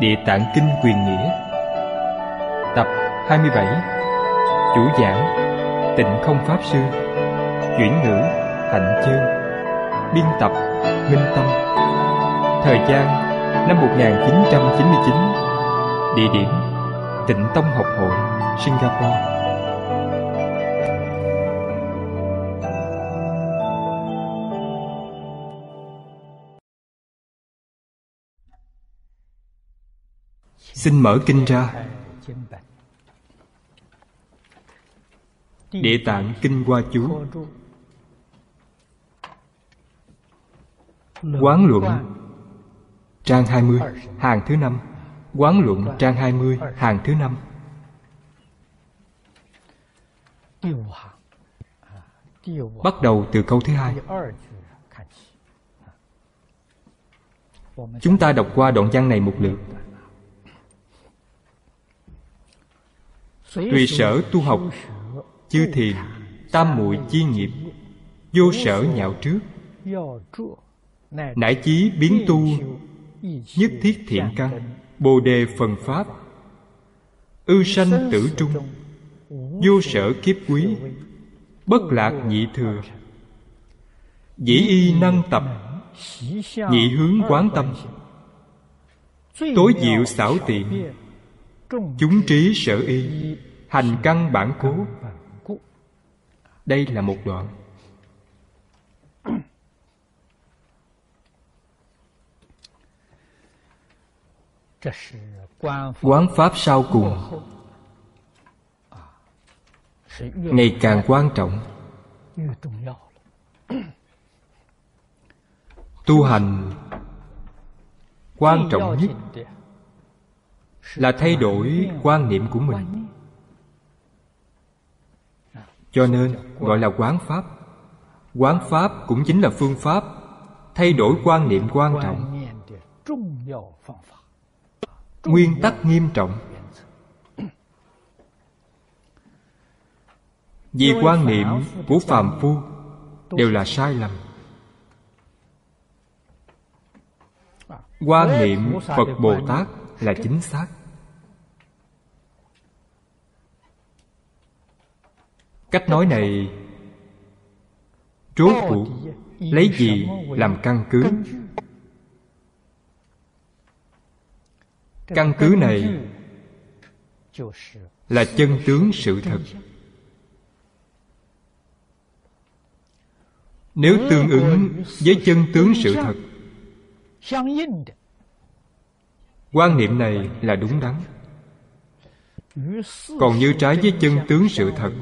Địa Tạng Kinh Quyền Nghĩa. Tập 27 Chủ giảng, Tịnh Không Pháp Sư. Chuyển ngữ, Hạnh Chương. Biên tập, Minh Tâm. Thời gian, năm 1999 Địa điểm, Tịnh Tông Học Hội, Singapore. Xin mở kinh ra. Địa tạng Kinh Hoa Chú Quán luận, Trang 20 Hàng thứ năm. Quán luận, trang 20 Hàng thứ năm. Bắt đầu từ câu thứ hai. Chúng ta đọc qua đoạn văn này một lượt. Tùy sở tu học Chư thiền Tam muội chi nghiệp Vô sở nhạo trước. Nải chí biến tu Nhất thiết thiện căn Bồ đề phần pháp. Ư sanh tử trung Vô sở kiếp quý Bất lạc nhị thừa. Dĩ y năng tập Nhị hướng quán tâm. Tối diệu xảo tiện Chúng trí sở y, Hành căn bản cố. Đây là một đoạn. Quán Pháp sau cùng. Ngày càng quan trọng. Tu hành Quan trọng nhất. Là thay đổi quan niệm của mình. Cho nên, gọi là quán Pháp. Quán Pháp cũng chính là phương pháp Thay đổi quan niệm quan trọng. Nguyên tắc nghiêm trọng. Vì quan niệm của phàm phu đều là sai lầm. Quan niệm phật bồ tát là chính xác. Cách nói này rốt cuộc lấy gì làm căn cứ? Căn cứ. Này là chân tướng sự thật. nếu tương ứng với chân tướng sự thật quan niệm này là đúng đắn. Còn như trái với chân tướng sự thật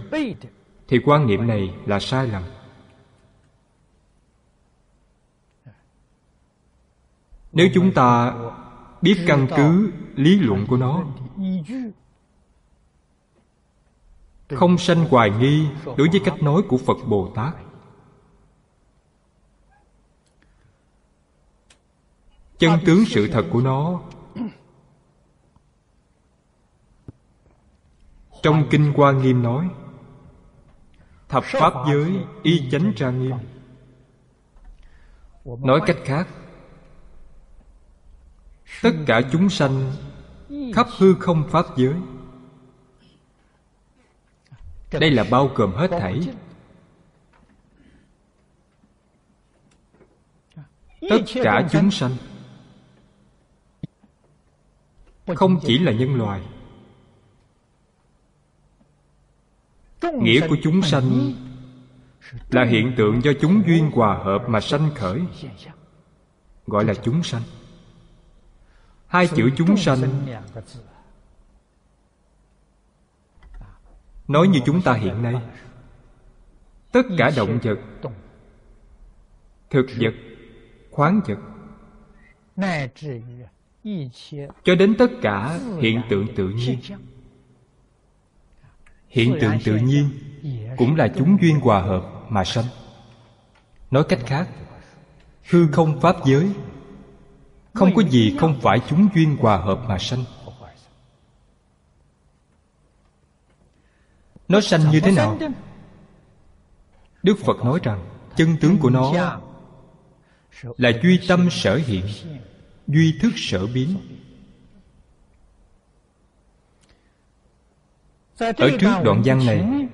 thì quan niệm này là sai lầm. Nếu chúng ta biết căn cứ lý luận của nó, không sanh hoài nghi đối với cách nói của phật bồ tát. Chân tướng sự thật của nó trong kinh hoa nghiêm nói thập pháp giới y chánh trang nghiêm. Nói cách khác, tất cả chúng sanh khắp hư không pháp giới, đây là bao gồm hết thảy. Tất cả chúng sanh không chỉ là nhân loại nghĩa của chúng sanh là hiện tượng do chúng duyên hòa hợp mà sanh khởi, gọi là chúng sanh. Hai chữ chúng sanh nói như chúng ta hiện nay. Tất cả động vật, thực vật, khoáng vật, cho đến tất cả hiện tượng tự nhiên hiện tượng tự nhiên cũng là chúng duyên hòa hợp mà sanh. Nói cách khác hư không pháp giới không có gì không phải chúng duyên hòa hợp mà sanh. Nó sanh như thế nào? đức phật nói rằng chân tướng của nó là duy tâm sở hiện duy thức sở biến ở trước đoạn văn này.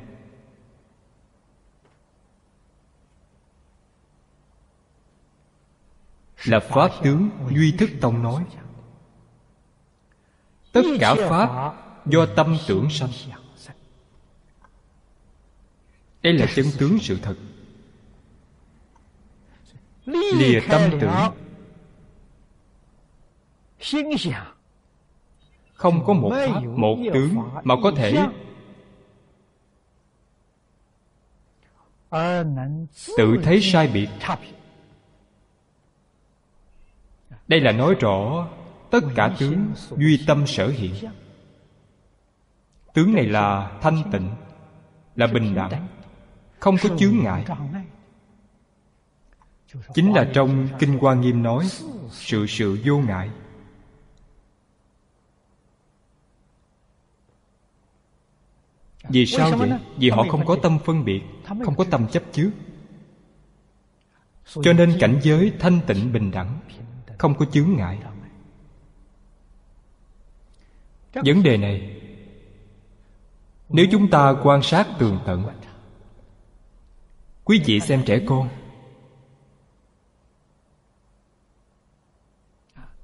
là pháp tướng duy thức tông nói. tất cả pháp do tâm tưởng sanh. Đây là chân tướng sự thật. Lìa tâm tưởng không có một pháp một tướng mà có thể tự thấy sai biệt. Đây là nói rõ tất cả tướng duy tâm sở hiện. tướng này là thanh tịnh là bình đẳng không có chướng ngại. chính là trong kinh hoa nghiêm nói sự sự vô ngại vì sao vậy? vì họ không có tâm phân biệt không có tâm chấp trước cho nên cảnh giới thanh tịnh bình đẳng không có chướng ngại. Vấn đề này nếu chúng ta quan sát tường tận quý vị xem trẻ con.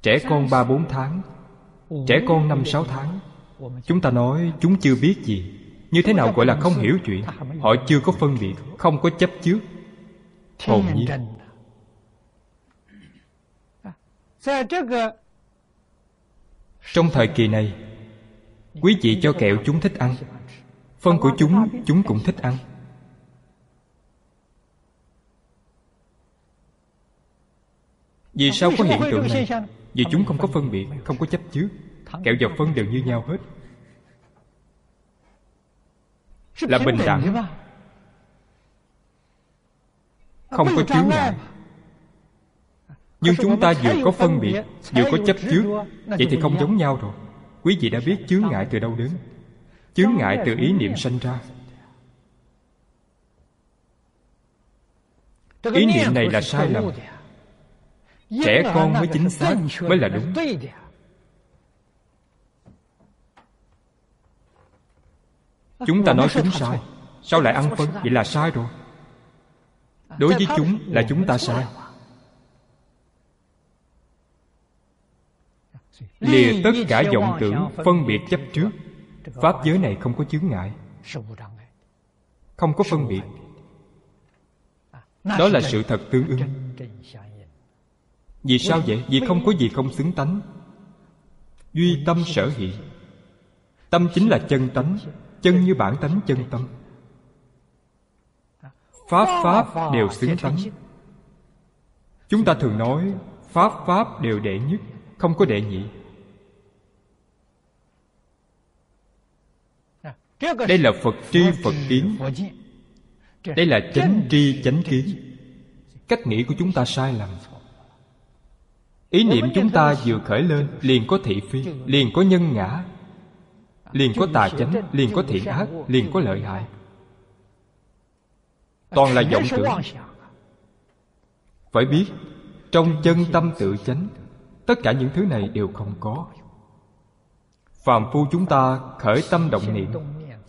Trẻ con ba bốn tháng trẻ con năm sáu tháng. chúng ta nói chúng chưa biết gì như thế nào gọi là không hiểu chuyện? Họ chưa có phân biệt, không có chấp trước. Hồn nhiên. Trong thời kỳ này, quý vị cho kẹo chúng thích ăn. Phân của chúng chúng cũng thích ăn. Vì sao có hiện tượng này? Vì chúng không có phân biệt, không có chấp trước. Kẹo và phân đều như nhau hết là bình đẳng. không có chướng ngại. nhưng chúng ta vừa có phân biệt vừa có chấp trước vậy thì không giống nhau rồi. Quý vị đã biết chướng ngại từ đâu đến? chướng ngại từ ý niệm sanh ra. Ý niệm này là sai lầm. trẻ con mới chính xác mới là đúng chúng ta nói chúng sai. sao lại ăn phân vậy là sai rồi. Đối với chúng là chúng ta sai. Lìa tất cả vọng tưởng phân biệt chấp trước. pháp giới này không có chướng ngại. Không có phân biệt. đó là sự thật tương ưng vì sao vậy? Vì không có gì không xứng tánh. Duy tâm sở hiện tâm chính là chân tánh chân như bản tánh chân tâm. Pháp pháp đều xứng tánh. Chúng ta thường nói, pháp pháp đều đệ nhất, không có đệ nhị. Đây là phật tri, phật kiến. Đây là chánh tri, chánh kiến. Cách nghĩ của chúng ta sai lầm. Ý niệm chúng ta vừa khởi lên, liền có thị phi, liền có nhân ngã liền có tà chánh liền có thiện ác liền có lợi hại. Toàn là vọng tưởng. phải biết trong chân tâm tự chánh tất cả những thứ này đều không có. Phàm phu chúng ta khởi tâm động niệm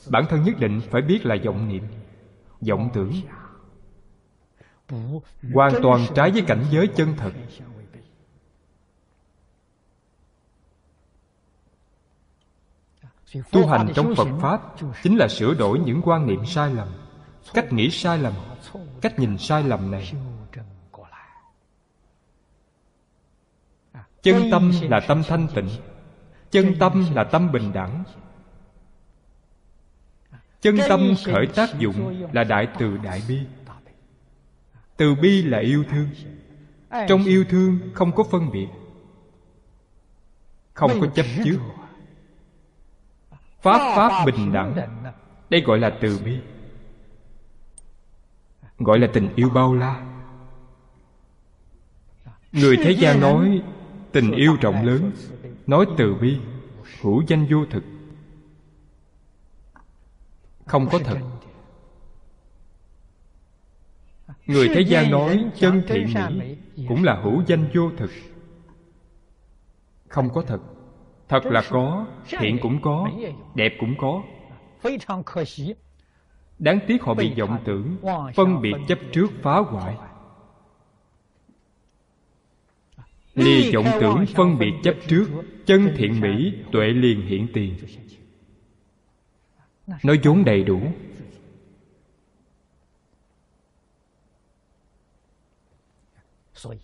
bản thân nhất định phải biết là vọng niệm. Vọng tưởng. Hoàn toàn trái với cảnh giới chân thật tu hành trong phật pháp chính là sửa đổi những quan niệm sai lầm cách nghĩ sai lầm cách nhìn sai lầm này. Chân tâm là tâm thanh tịnh chân tâm là tâm bình đẳng. chân tâm khởi tác dụng là đại từ đại bi. Từ bi là yêu thương. Trong yêu thương không có phân biệt không có chấp trước pháp pháp. bình đẳng. Đây gọi là từ bi. Gọi là tình yêu bao la. Người thế gian nói tình yêu rộng lớn. Nói từ bi hữu danh vô thực. Không có thật. Người thế gian nói chân thiện mỹ cũng là hữu danh vô thực. Không có thật thật là có thiện cũng có, đẹp cũng có. Đáng tiếc họ bị vọng tưởng, phân biệt chấp trước phá hoại. Lìa vọng tưởng phân biệt chấp trước, chân thiện mỹ, tuệ liền hiện tiền. Nói vốn đầy đủ.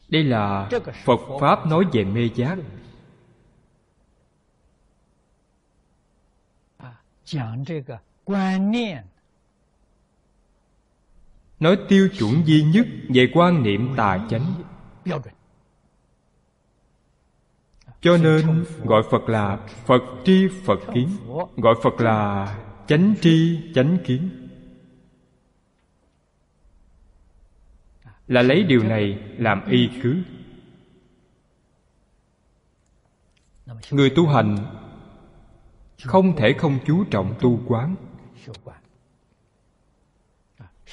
Đây là phật pháp nói về mê giác. Nói tiêu chuẩn duy nhất về quan niệm tà chánh. cho nên gọi phật là phật tri phật kiến gọi phật là chánh tri chánh kiến. Là lấy điều này làm y cứ người tu hành không thể không chú trọng tu quán.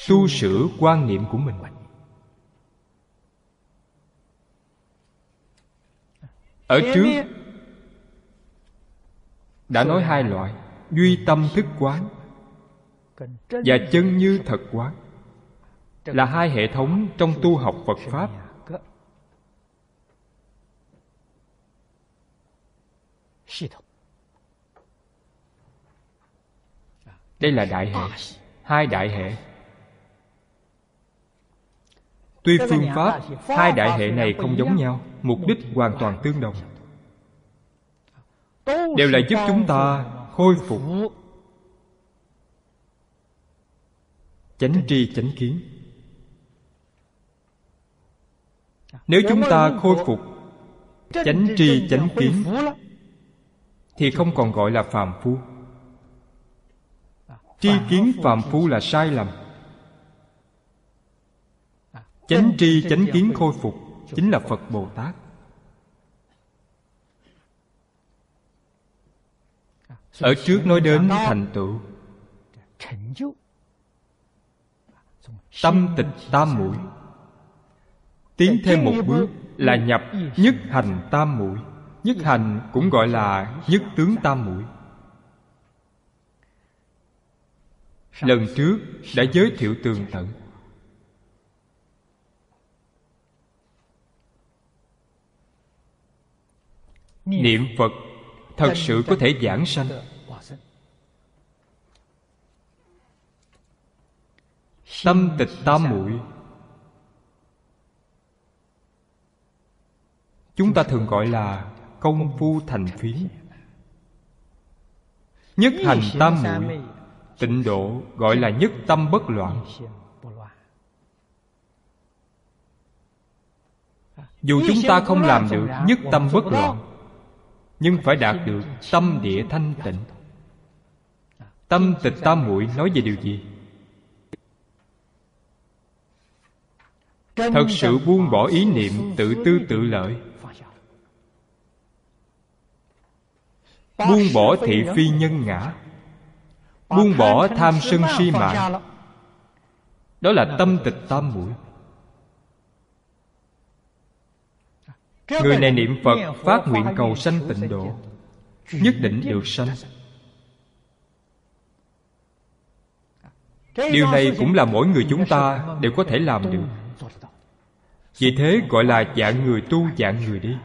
Tu sửa quan niệm của mình. Ở trước đã nói hai loại duy tâm thức quán và chân như thật quán. Là hai hệ thống trong tu học phật pháp đây là đại hệ. Hai đại hệ. Tuy phương pháp hai đại hệ này không giống nhau mục đích hoàn toàn tương đồng. Đều là giúp chúng ta khôi phục. Chánh tri chánh kiến. Nếu chúng ta khôi phục chánh tri chánh kiến thì không còn gọi là phàm phu tri kiến phàm phu là sai lầm. Chánh tri, chánh kiến khôi phục chính là phật bồ tát. Ở trước nói đến thành tựu. Tâm tịch tam mũi tiến thêm một bước là nhập nhất hành tam mũi nhất hành cũng gọi là nhất tướng tam mũi lần trước đã giới thiệu tường tận. Niệm phật thật sự có thể giảng sanh. Tâm tịch tam muội. Chúng ta thường gọi là công phu thành phí. Nhất hành tam muội tịnh độ gọi là nhất tâm bất loạn. Dù chúng ta không làm được nhất tâm bất loạn, nhưng phải đạt được tâm địa thanh tịnh. Tâm tịch tam muội nói về điều gì? Thật sự buông bỏ ý niệm tự tư tự lợi. Buông bỏ thị phi nhân ngã buông bỏ tham sân si mạng đó là tâm tịch tam muội. Người này niệm phật phát nguyện cầu sanh tịnh độ nhất định được sanh. điều này cũng là mỗi người chúng ta đều có thể làm được. vì thế gọi là dạng người tu dạng người đi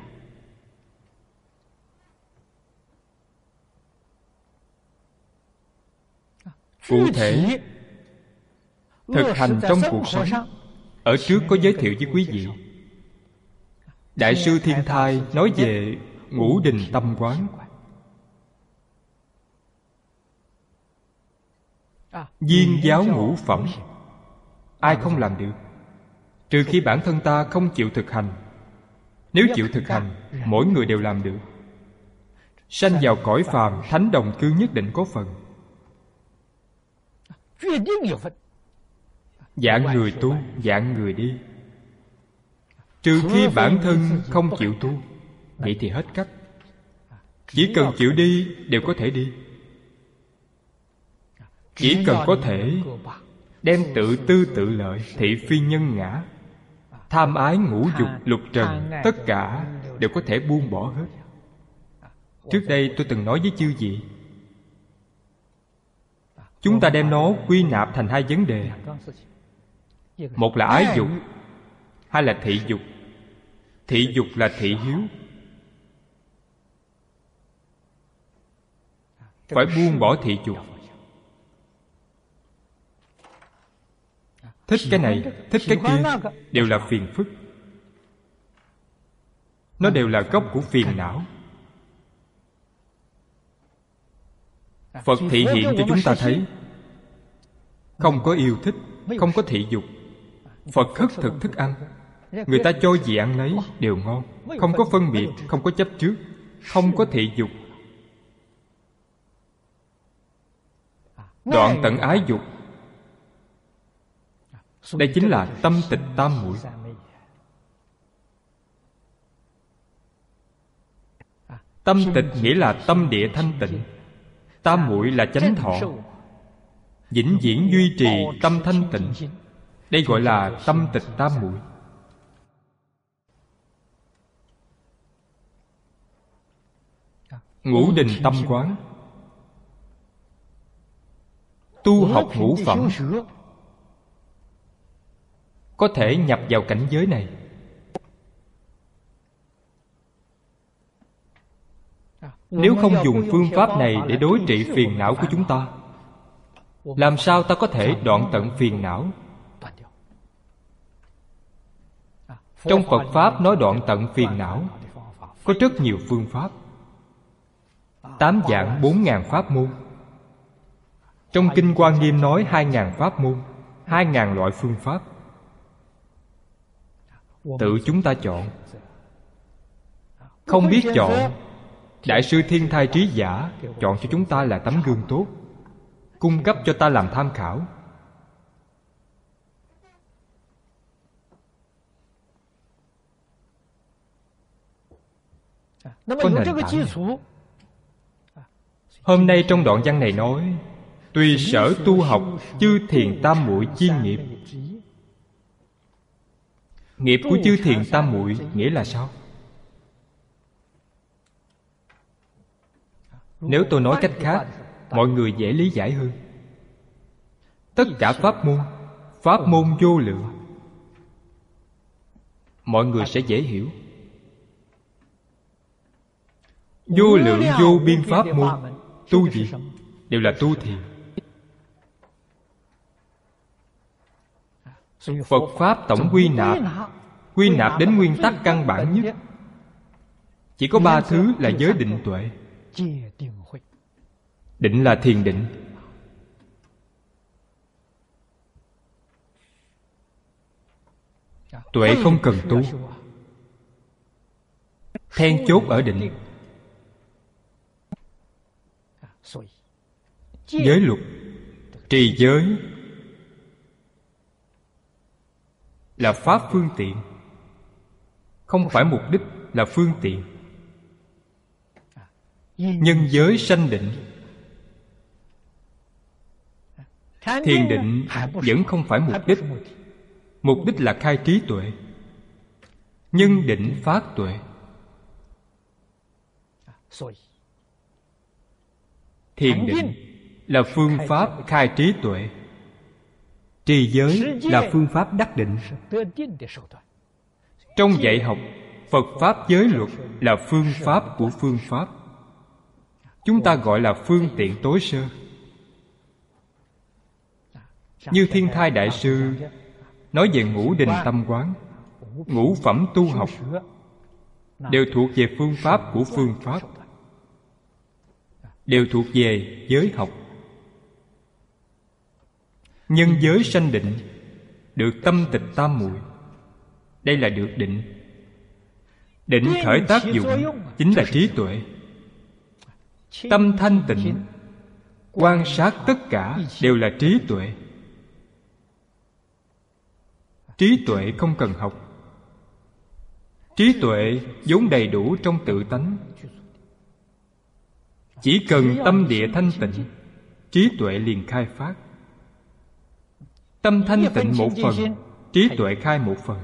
cụ thể thực hành trong cuộc sống ở trước có giới thiệu với quý vị. Đại sư thiên thai nói về ngũ đình tâm quán. viên giáo ngũ phẩm ai không làm được? Trừ khi bản thân ta không chịu thực hành. Nếu chịu thực hành mỗi người đều làm được. Sanh vào cõi phàm thánh đồng cư nhất định có phần dạng người tu dạng người đi. Trừ khi bản thân không chịu tu vậy thì hết cách. Chỉ cần chịu đi đều có thể đi. Chỉ cần có thể đem tự tư tự lợi thị phi nhân ngã tham ái ngũ dục lục trần tất cả đều có thể buông bỏ hết. Trước đây tôi từng nói với chư vị chúng ta đem nó quy nạp thành hai vấn đề. Một là ái dục, hai là thị dục. Thị dục là thị hiếu. Phải buông bỏ thị dục. Thích cái này, thích cái kia, đều là phiền phức. Nó đều là gốc của phiền não. Phật thị hiện cho chúng ta thấy không có yêu thích, không có thị dục. Phật khất thực thức ăn. Người ta cho gì ăn lấy đều ngon. Không có phân biệt, không có chấp trước, không có thị dục. Đoạn tận ái dục. Đây chính là tâm tịch tam muội. Tâm tịch nghĩa là tâm địa thanh tịnh. Tam muội là chánh thọ vĩnh viễn duy trì tâm thanh tịnh. Đây gọi là tâm tịch tam muội. Ngũ đình tâm quán. Tu học ngũ phẩm. Có thể nhập vào cảnh giới này. Nếu không dùng phương pháp này để đối trị phiền não của chúng ta làm sao ta có thể đoạn tận phiền não? Trong phật pháp nói đoạn tận phiền não. Có rất nhiều phương pháp. Tám dạng bốn ngàn pháp môn. Trong kinh quan nghiêm nói hai ngàn pháp môn hai ngàn loại phương pháp. Tự chúng ta chọn. Không biết chọn. Đại sư thiên thai trí giả chọn cho chúng ta là tấm gương tốt cung cấp cho ta làm tham khảo. Có nền tảng hôm nay trong đoạn văn này nói tùy sở tu học chư thiền tam muội chi nghiệp. nghiệp của chư thiền tam muội nghĩa là sao? Nếu tôi nói cách khác mọi người dễ lý giải hơn. Tất cả pháp môn pháp môn vô lượng, mọi người sẽ dễ hiểu. Vô lượng vô biên pháp môn, tu gì? Đều là tu thiền. Phật pháp tổng quy nạp quy nạp đến nguyên tắc căn bản nhất. Chỉ có ba thứ là giới định tuệ định là thiền định tuệ không cần tu. then chốt ở định giới luật. Trì giới. Là pháp phương tiện. Không phải mục đích là phương tiện. Nhân giới sanh định thiền định vẫn không phải mục đích. Mục đích là khai trí tuệ nhân định phát tuệ. Thiền định là phương pháp khai trí tuệ. Trì giới là phương pháp đắc định. Trong dạy học, phật pháp giới luật là phương pháp của phương pháp. Chúng ta gọi là phương tiện tối sơ như thiên thai đại sư, nói về ngũ đình tâm quán, ngũ phẩm tu học, đều thuộc về phương pháp của phương pháp, đều thuộc về giới học. Nhân giới sanh định, được tâm tịch tam muội. Đây là được định. Định khởi tác dụng chính là trí tuệ. Tâm thanh tịnh, quan sát tất cả đều là trí tuệ trí tuệ không cần học. Trí tuệ vốn đầy đủ trong tự tánh. Chỉ cần tâm địa thanh tịnh, trí tuệ liền khai phát. Tâm thanh tịnh một phần, trí tuệ khai một phần.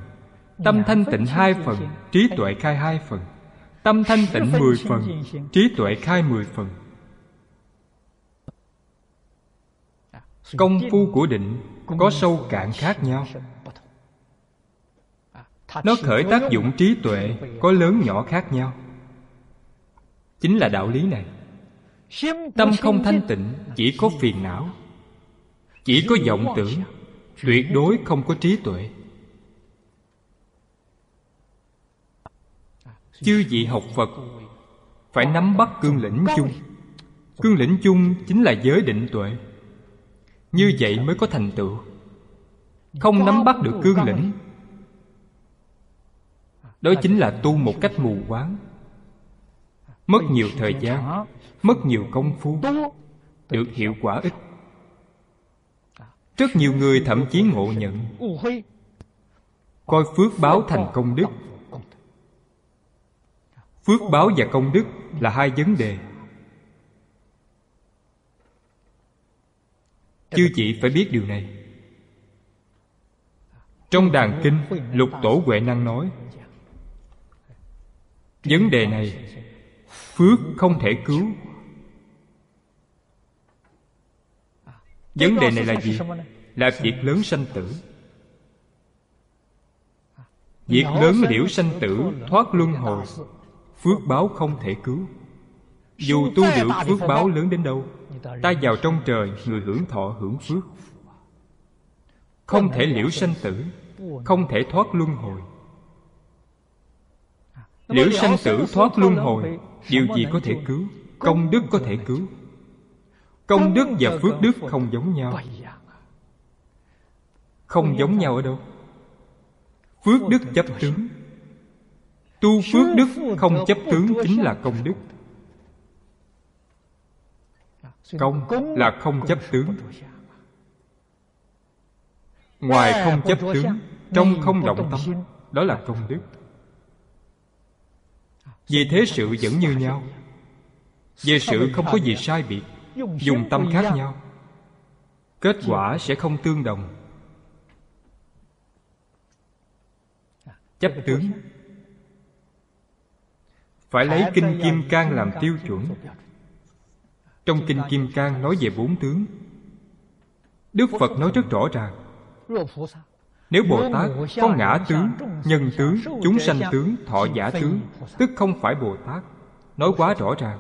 Tâm thanh tịnh hai phần, trí tuệ khai hai phần. Tâm thanh tịnh mười phần, trí tuệ khai mười phần. Công phu của định có sâu cạn khác nhau nó khởi tác dụng trí tuệ có lớn nhỏ khác nhau. Chính là đạo lý này. Tâm không thanh tịnh chỉ có phiền não. Chỉ có vọng tưởng tuyệt đối không có trí tuệ. Chư vị học phật phải nắm bắt cương lĩnh chung. Cương lĩnh chung chính là giới định tuệ. Như vậy mới có thành tựu. Không nắm bắt được cương lĩnh đó chính là tu một cách mù quáng. Mất nhiều thời gian mất nhiều công phu được hiệu quả ít. Rất nhiều người thậm chí ngộ nhận. Coi phước báo thành công đức. Phước báo và công đức là hai vấn đề. Chư chị phải biết điều này. Trong đàn kinh lục tổ huệ năng nói vấn đề này, phước không thể cứu. Vấn đề này là gì? Là việc lớn sanh tử. Việc lớn liễu sanh tử thoát luân hồi, phước báo không thể cứu. Dù tu được phước báo lớn đến đâu, ta vào trong trời, người hưởng thọ hưởng phước. Không thể liễu sanh tử, không thể thoát luân hồi liễu sanh tử thoát luân hồi điều gì có thể cứu? Công đức có thể cứu. công đức và phước đức không giống nhau. Không giống nhau ở đâu. Phước đức chấp tướng. tu phước đức không chấp tướng chính là công đức. Công là không chấp tướng. ngoài không chấp tướng trong không động tâm đó là công đức vì thế sự vẫn như nhau. Về sự không có gì sai biệt, dùng tâm khác nhau, kết quả sẽ không tương đồng. Chấp tướng. Phải lấy kinh kim cang làm tiêu chuẩn. Trong kinh kim cang nói về bốn tướng. Đức phật nói rất rõ ràng nếu bồ tát có ngã tướng nhân tướng chúng sanh tướng thọ giả tướng tức không phải bồ tát. Nói quá rõ ràng.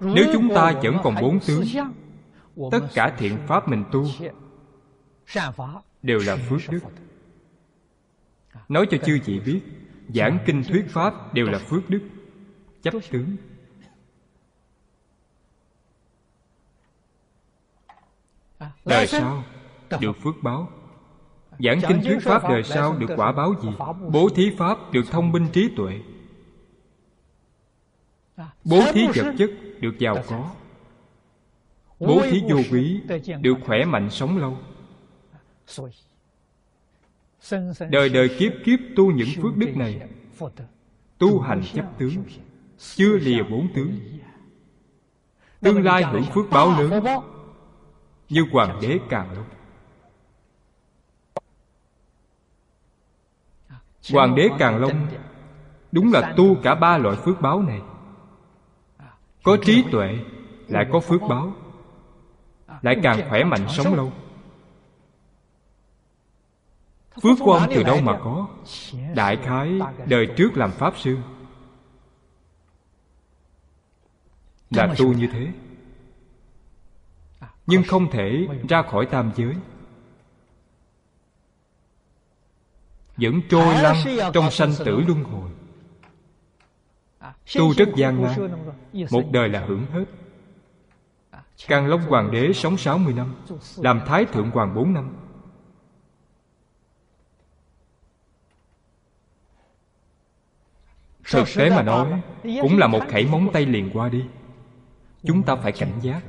Nếu chúng ta vẫn còn bốn tướng tất cả thiện pháp mình tu đều là phước đức. nói cho chư vị biết giảng kinh thuyết pháp đều là phước đức. Chấp tướng. Đời sau được phước báo giảng kinh thuyết pháp đời sau được quả báo gì? bố thí pháp được thông minh trí tuệ. bố thí vật chất được giàu có. Bố thí vô quý được khỏe mạnh sống lâu. Đời đời kiếp kiếp tu những phước đức này. tu hành chấp tướng. chưa lìa bốn tướng. tương lai hưởng phước báo lớn. như hoàng đế càng long hoàng đế càng long đúng là tu cả ba loại phước báo này. Có trí tuệ lại có phước báo. Lại càng khỏe mạnh sống lâu. Phước của ông từ đâu mà có. Đại khái đời trước làm pháp sư. Là tu như thế. Nhưng không thể ra khỏi tam giới vẫn trôi lăn trong sanh tử luân hồi. Tu rất gian nan. một đời là hưởng hết. Càng Long Hoàng đế sống 60 năm. Làm Thái Thượng Hoàng 4 năm. Thực tế mà nói Cũng là một khẩy móng tay liền qua đi. Chúng ta phải cảnh giác.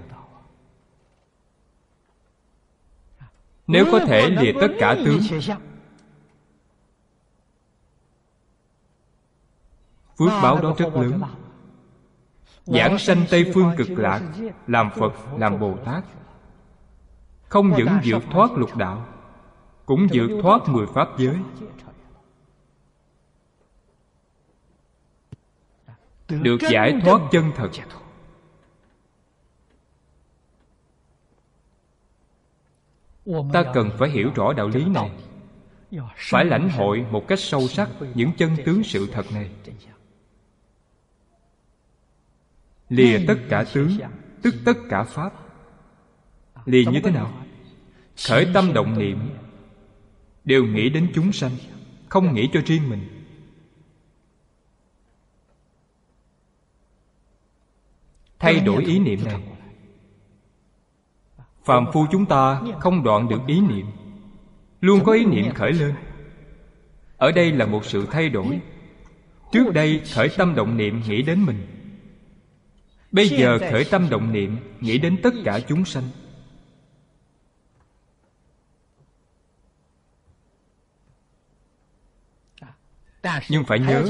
Nếu có thể lìa tất cả tướng Phước báo đó rất lớn. Giảng sanh Tây Phương cực lạc Làm Phật, làm Bồ Tát. Không những vượt thoát lục đạo Cũng vượt thoát mười pháp giới. Được giải thoát chân thật. Dạ. ta cần phải hiểu rõ đạo lý này. Phải lãnh hội một cách sâu sắc những chân tướng sự thật này lìa tất cả tướng, tức tất cả pháp. Lìa như thế nào? Khởi tâm động niệm. Đều nghĩ đến chúng sanh, không nghĩ cho riêng mình. Thay đổi ý niệm này. Phàm phu chúng ta không đoạn được ý niệm, luôn có ý niệm khởi lên. Ở đây là một sự thay đổi. Trước đây khởi tâm động niệm nghĩ đến mình bây giờ khởi tâm động niệm nghĩ đến tất cả chúng sanh. Nhưng phải nhớ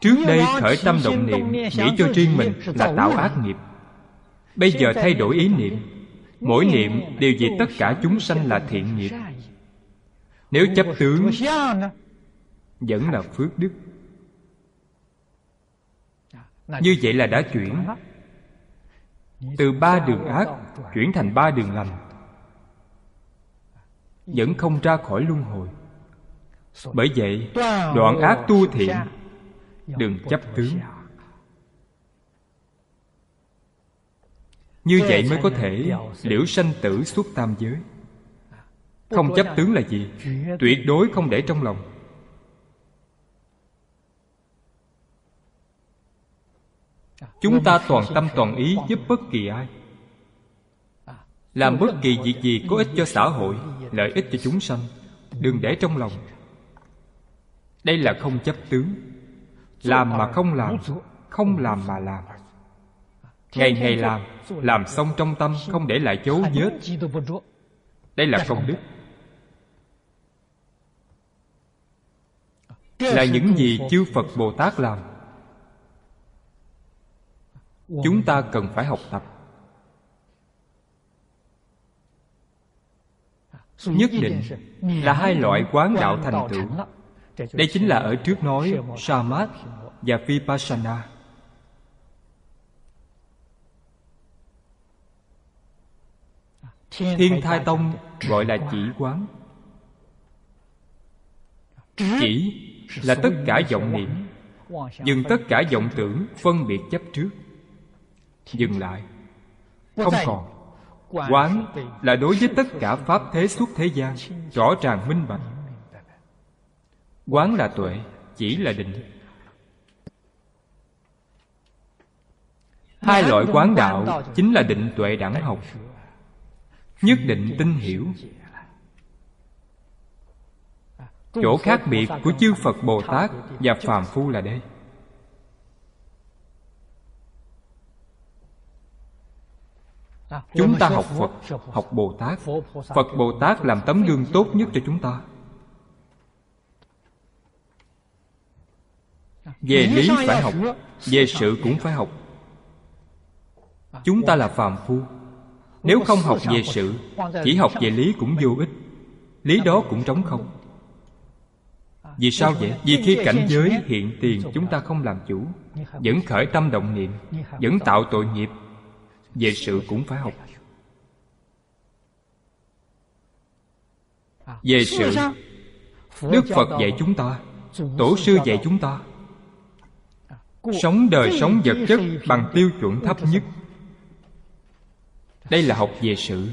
trước đây khởi tâm động niệm nghĩ cho riêng mình là tạo ác nghiệp. Bây giờ thay đổi ý niệm. mỗi niệm đều vì tất cả chúng sanh là thiện nghiệp. nếu chấp tướng vẫn là phước đức. Như vậy là đã chuyển. từ ba đường ác chuyển thành ba đường lành. Vẫn không ra khỏi luân hồi. Bởi vậy đoạn ác tu thiện đừng chấp tướng. như vậy mới có thể liễu sanh tử suốt tam giới. Không chấp tướng là gì? tuyệt đối không để trong lòng chúng ta toàn tâm toàn ý giúp bất kỳ ai. Làm bất kỳ việc gì có ích cho xã hội, lợi ích cho chúng sanh, đừng để trong lòng. Đây là không chấp tướng. Làm mà không làm không làm mà làm. Ngày ngày làm làm xong trong tâm, không để lại dấu vết. Đây là công đức. Là những gì chư phật bồ tát làm chúng ta cần phải học tập. Nhất định là hai loại quán đạo thành tựu. Đây chính là ở trước nói samat và vipassana. Thiên thai tông gọi là chỉ quán. Chỉ là tất cả vọng niệm dừng tất cả vọng tưởng phân biệt chấp trước dừng lại. Không còn. Quán là đối với tất cả pháp thế suốt thế gian rõ ràng minh bạch. quán là tuệ chỉ là định. Hai loại quán đạo chính là định tuệ đẳng học. nhất định tin hiểu. chỗ khác biệt của chư phật bồ tát và phàm phu là đây chúng ta học phật học bồ tát. Phật bồ tát làm tấm gương tốt nhất cho chúng ta. Về lý phải học về sự cũng phải học. Chúng ta là phàm phu. Nếu không học về sự chỉ học về lý cũng vô ích. Lý đó cũng trống không. Vì sao vậy? Vì khi cảnh giới hiện tiền chúng ta không làm chủ vẫn khởi tâm động niệm vẫn tạo tội nghiệp về sự cũng phải học. Về sự đức phật dạy chúng ta tổ sư dạy chúng ta. Sống đời sống vật chất bằng tiêu chuẩn thấp nhất. đây là học về sự.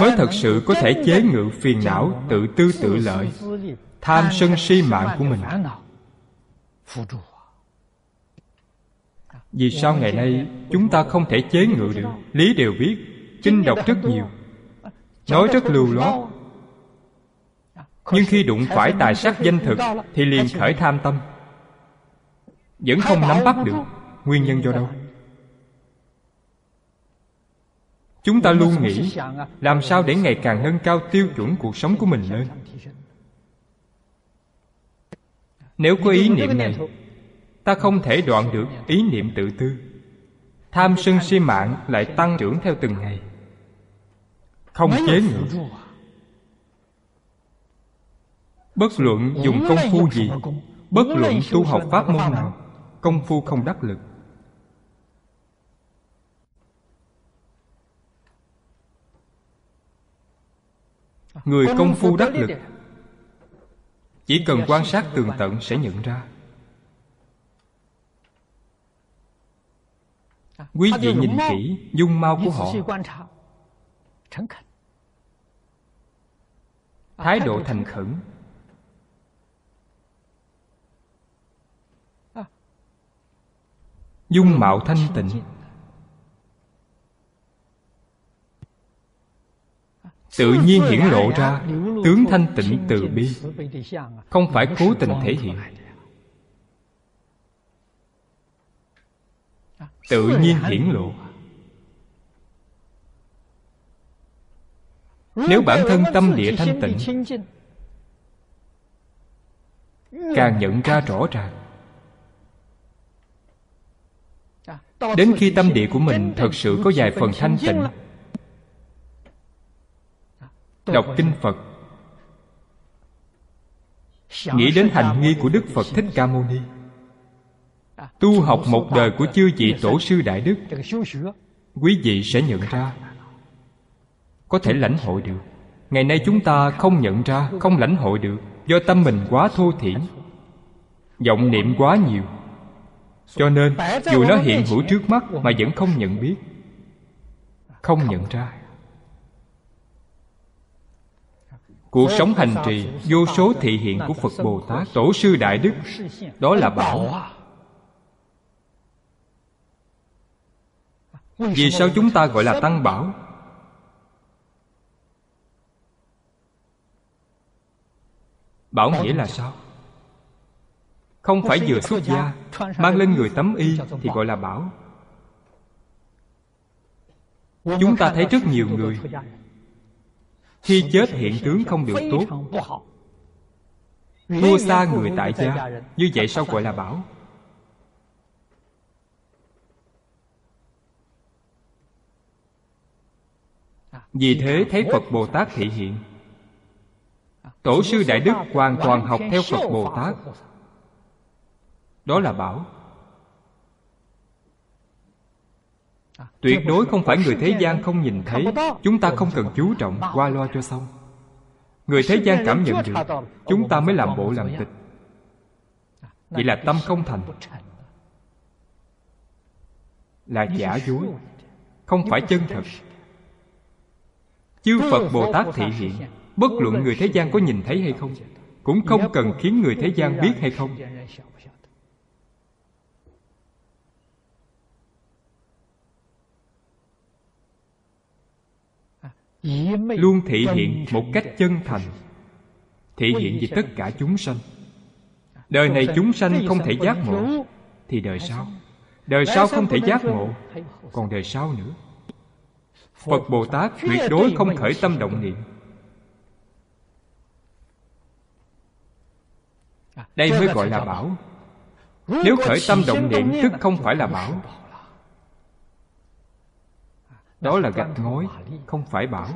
Mới thật sự có thể chế ngự phiền não tự tư tự lợi tham sân si mạng của mình vì sao ngày nay chúng ta không thể chế ngự được lý đều biết kinh đọc rất nhiều nói rất lưu loát nhưng khi đụng phải tài sắc danh thực thì liền khởi tham tâm vẫn không nắm bắt được nguyên nhân do đâu chúng ta luôn nghĩ làm sao để ngày càng nâng cao tiêu chuẩn cuộc sống của mình lên nếu có ý niệm này ta không thể đoạn được ý niệm tự tư. Tham sân si mạng lại tăng trưởng theo từng ngày. Không chế ngự bất luận dùng công phu gì bất luận tu học pháp môn nào công phu không đắc lực. Người công phu đắc lực chỉ cần quan sát tường tận sẽ nhận ra. Quý vị nhìn kỹ dung mau của họ. Thái độ thành khẩn. Dung mạo thanh tịnh. Tự nhiên hiển lộ ra tướng thanh tịnh từ bi. Không phải cố tình thể hiện. Tự nhiên hiển lộ. Nếu bản thân tâm địa thanh tịnh, càng nhận ra rõ ràng. Đến khi tâm địa của mình thật sự có vài phần thanh tịnh đọc kinh phật. Nghĩ đến hành nghi của đức phật thích ca mâu ni. Tu học một đời của chư vị tổ sư đại đức. quý vị sẽ nhận ra. Có thể lãnh hội được. Ngày nay chúng ta không nhận ra không lãnh hội được. Do tâm mình quá thô thiển vọng niệm quá nhiều. Cho nên dù nó hiện hữu trước mắt mà vẫn không nhận biết không nhận ra cuộc sống hành trì vô số thị hiện của phật bồ tát, tổ sư đại đức, đó là bảo vì sao chúng ta gọi là tăng bảo? Bảo nghĩa là sao? Không phải vừa xuất gia, mang lên người tấm y thì gọi là bảo. Chúng ta thấy rất nhiều người khi chết hiện tướng không được tốt. Thua xa người tại gia, như vậy sao gọi là bảo? Vì thế thấy phật bồ tát thị hiện. Tổ sư đại đức hoàn toàn học theo phật bồ tát. Đó là bảo. Tuyệt đối không phải người thế gian không nhìn thấy. Chúng ta không cần chú trọng qua loa cho xong. Người thế gian cảm nhận được chúng ta mới làm bộ làm tịch. Vậy là tâm không thành. là giả dối. không phải chân thật. chư phật bồ tát thị hiện bất luận người thế gian có nhìn thấy hay không cũng không cần khiến người thế gian biết hay không luôn thể hiện một cách chân thành. Thể hiện về tất cả chúng sanh. Đời này chúng sanh không thể giác ngộ, thì đời sau. Đời sau không thể giác ngộ, còn đời sau nữa. Phật bồ tát tuyệt đối không khởi tâm động niệm. Đây mới gọi là bảo. Nếu khởi tâm động niệm, tức không phải là bảo đó là gạch ngói không phải bảo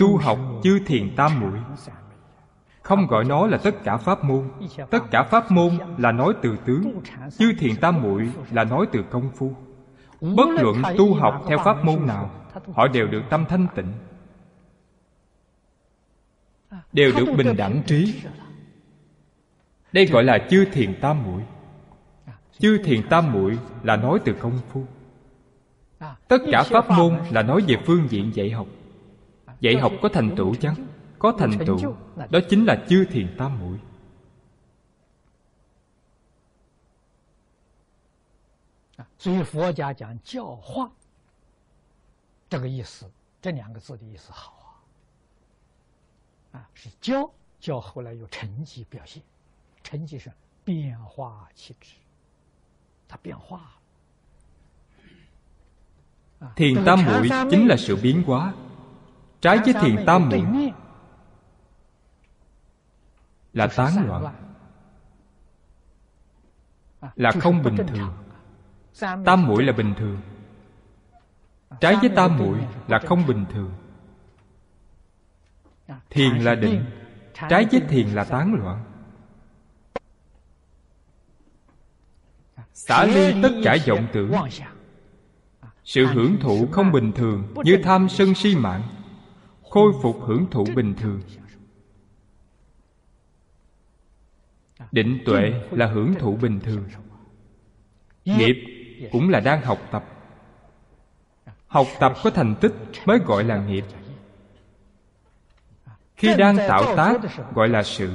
tu học chư thiền tam muội. Không gọi nó là tất cả pháp môn. tất cả pháp môn là nói từ tướng. Chư thiền tam muội là nói từ công phu. Bất luận tu học theo pháp môn nào họ đều được tâm thanh tịnh đều được bình đẳng trí đây gọi là chư thiền tam muội. Chư thiền tam muội là nói từ công phu. Tất cả pháp môn là nói về phương diện dạy học. Dạy học có thành tựu chăng? Có thành tựu. Đó chính là chư thiền tam muội. 成绩表现，成绩是变化气质，它变化了。 Thiền tam muội chính là sự biến hóa Trái với thiền tam muội Là tán loạn Là không bình thường Tam muội là bình thường Trái với tam muội là không bình thường thiền là định trái với thiền là tán loạn xả ly tất cả vọng tưởng. sự hưởng thụ không bình thường như tham sân si mạng. Khôi phục hưởng thụ bình thường. định tuệ là hưởng thụ bình thường. Nghiệp cũng là đang học tập. Học tập có thành tích mới gọi là nghiệp. Khi đang tạo tác gọi là sự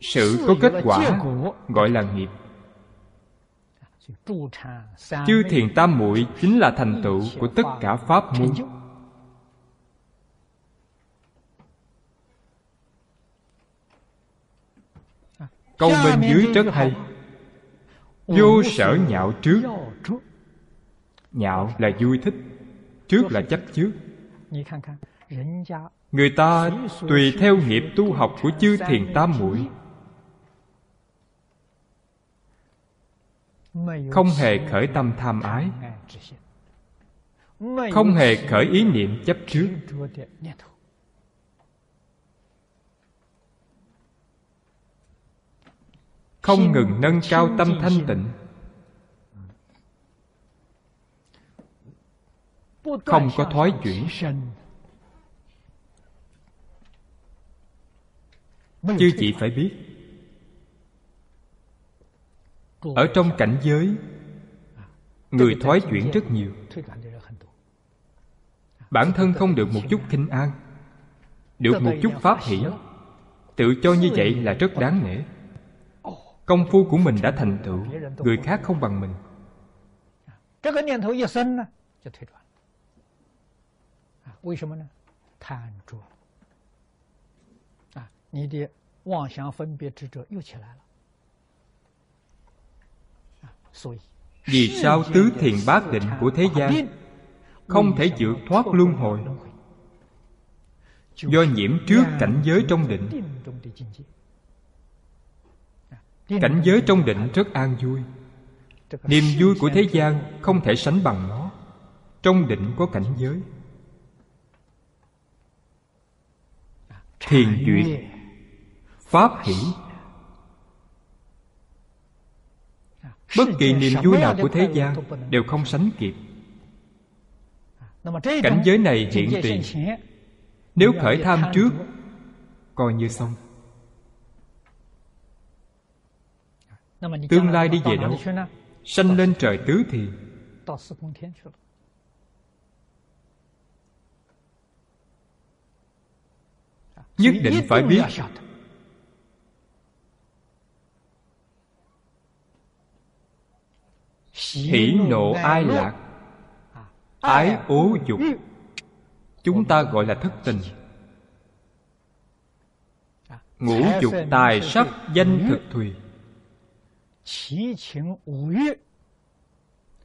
sự có kết quả gọi là nghiệp. Chư thiền tam muội chính là thành tựu của tất cả pháp môn. Câu bên dưới rất hay. vô sở nhạo trước. nhạo là vui thích trước là chấp trước. Người ta tùy theo nghiệp tu học của chư thiền tam muội không hề khởi tâm tham ái. không hề khởi ý niệm chấp trước. Không ngừng nâng cao tâm thanh tịnh. Không có thoái chuyển. Chư chị phải biết ở trong cảnh giới người thoái chuyển rất nhiều. bản thân không được một chút kinh an được một chút pháp hỷ. tự cho như vậy là rất đáng nể. Công phu của mình đã thành tựu người khác không bằng mình vì sao tứ thiền bát định của thế gian không thể vượt thoát luân hồi? Do nhiễm trước cảnh giới trong định. Cảnh giới trong định rất an vui. Niềm vui của thế gian không thể sánh bằng nó. Trong định có cảnh giới. Thiền duyệt. Pháp hỷ. Bất kỳ niềm vui nào của thế gian đều không sánh kịp. Cảnh giới này hiện tiền. nếu khởi tham trước coi như xong. Tương lai đi về đâu? sanh lên trời tứ thì nhất định phải biết hỷ nộ ai lạc? Ái ố dục. Chúng ta gọi là thất tình. Ngũ dục tài sắc danh thực thùy.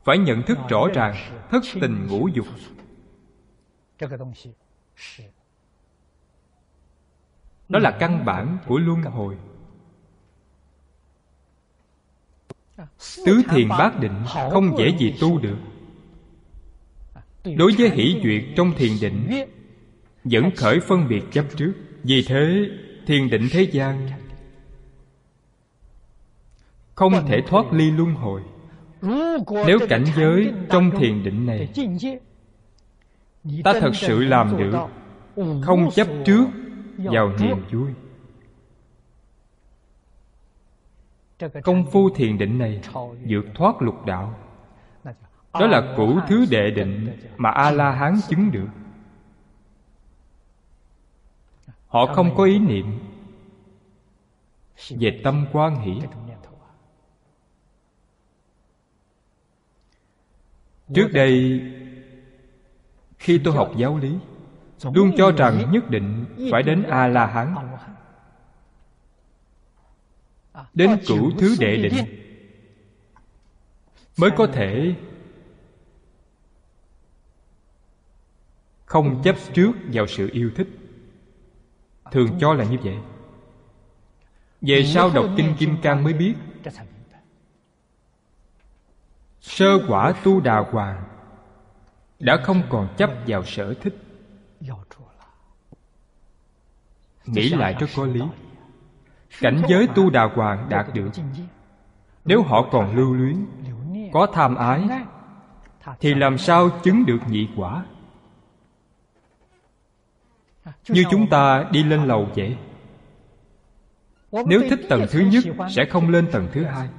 Phải nhận thức rõ ràng thất tình ngũ dục. Đó là căn bản của luân hồi. Tứ thiền bát định không dễ gì tu được. Đối với hỷ duyệt trong thiền định vẫn khởi phân biệt chấp trước. Vì thế thiền định thế gian không thể thoát ly luân hồi. Nếu cảnh giới trong thiền định này ta thật sự làm được không chấp trước vào niềm vui công phu thiền định này vượt thoát lục đạo. Đó là cửu thứ đệ định mà a la hán chứng được. Họ không có ý niệm. Về tâm quan hỷ. trước đây khi tôi học giáo lý luôn cho rằng nhất định phải đến a la hán đến cửu thứ đệ định. mới có thể không chấp trước vào sự yêu thích. Thường cho là như vậy. Về sau đọc kinh kim cang mới biết. sơ quả tu đà hoàng đã không còn chấp vào sở thích. Nghĩ lại rất có lý cảnh giới tu đà hoàng đạt được. Nếu họ còn lưu luyến, có tham ái, thì làm sao chứng được nhị quả? Như chúng ta đi lên lầu vậy. Nếu thích tầng thứ nhất, sẽ không lên tầng thứ hai.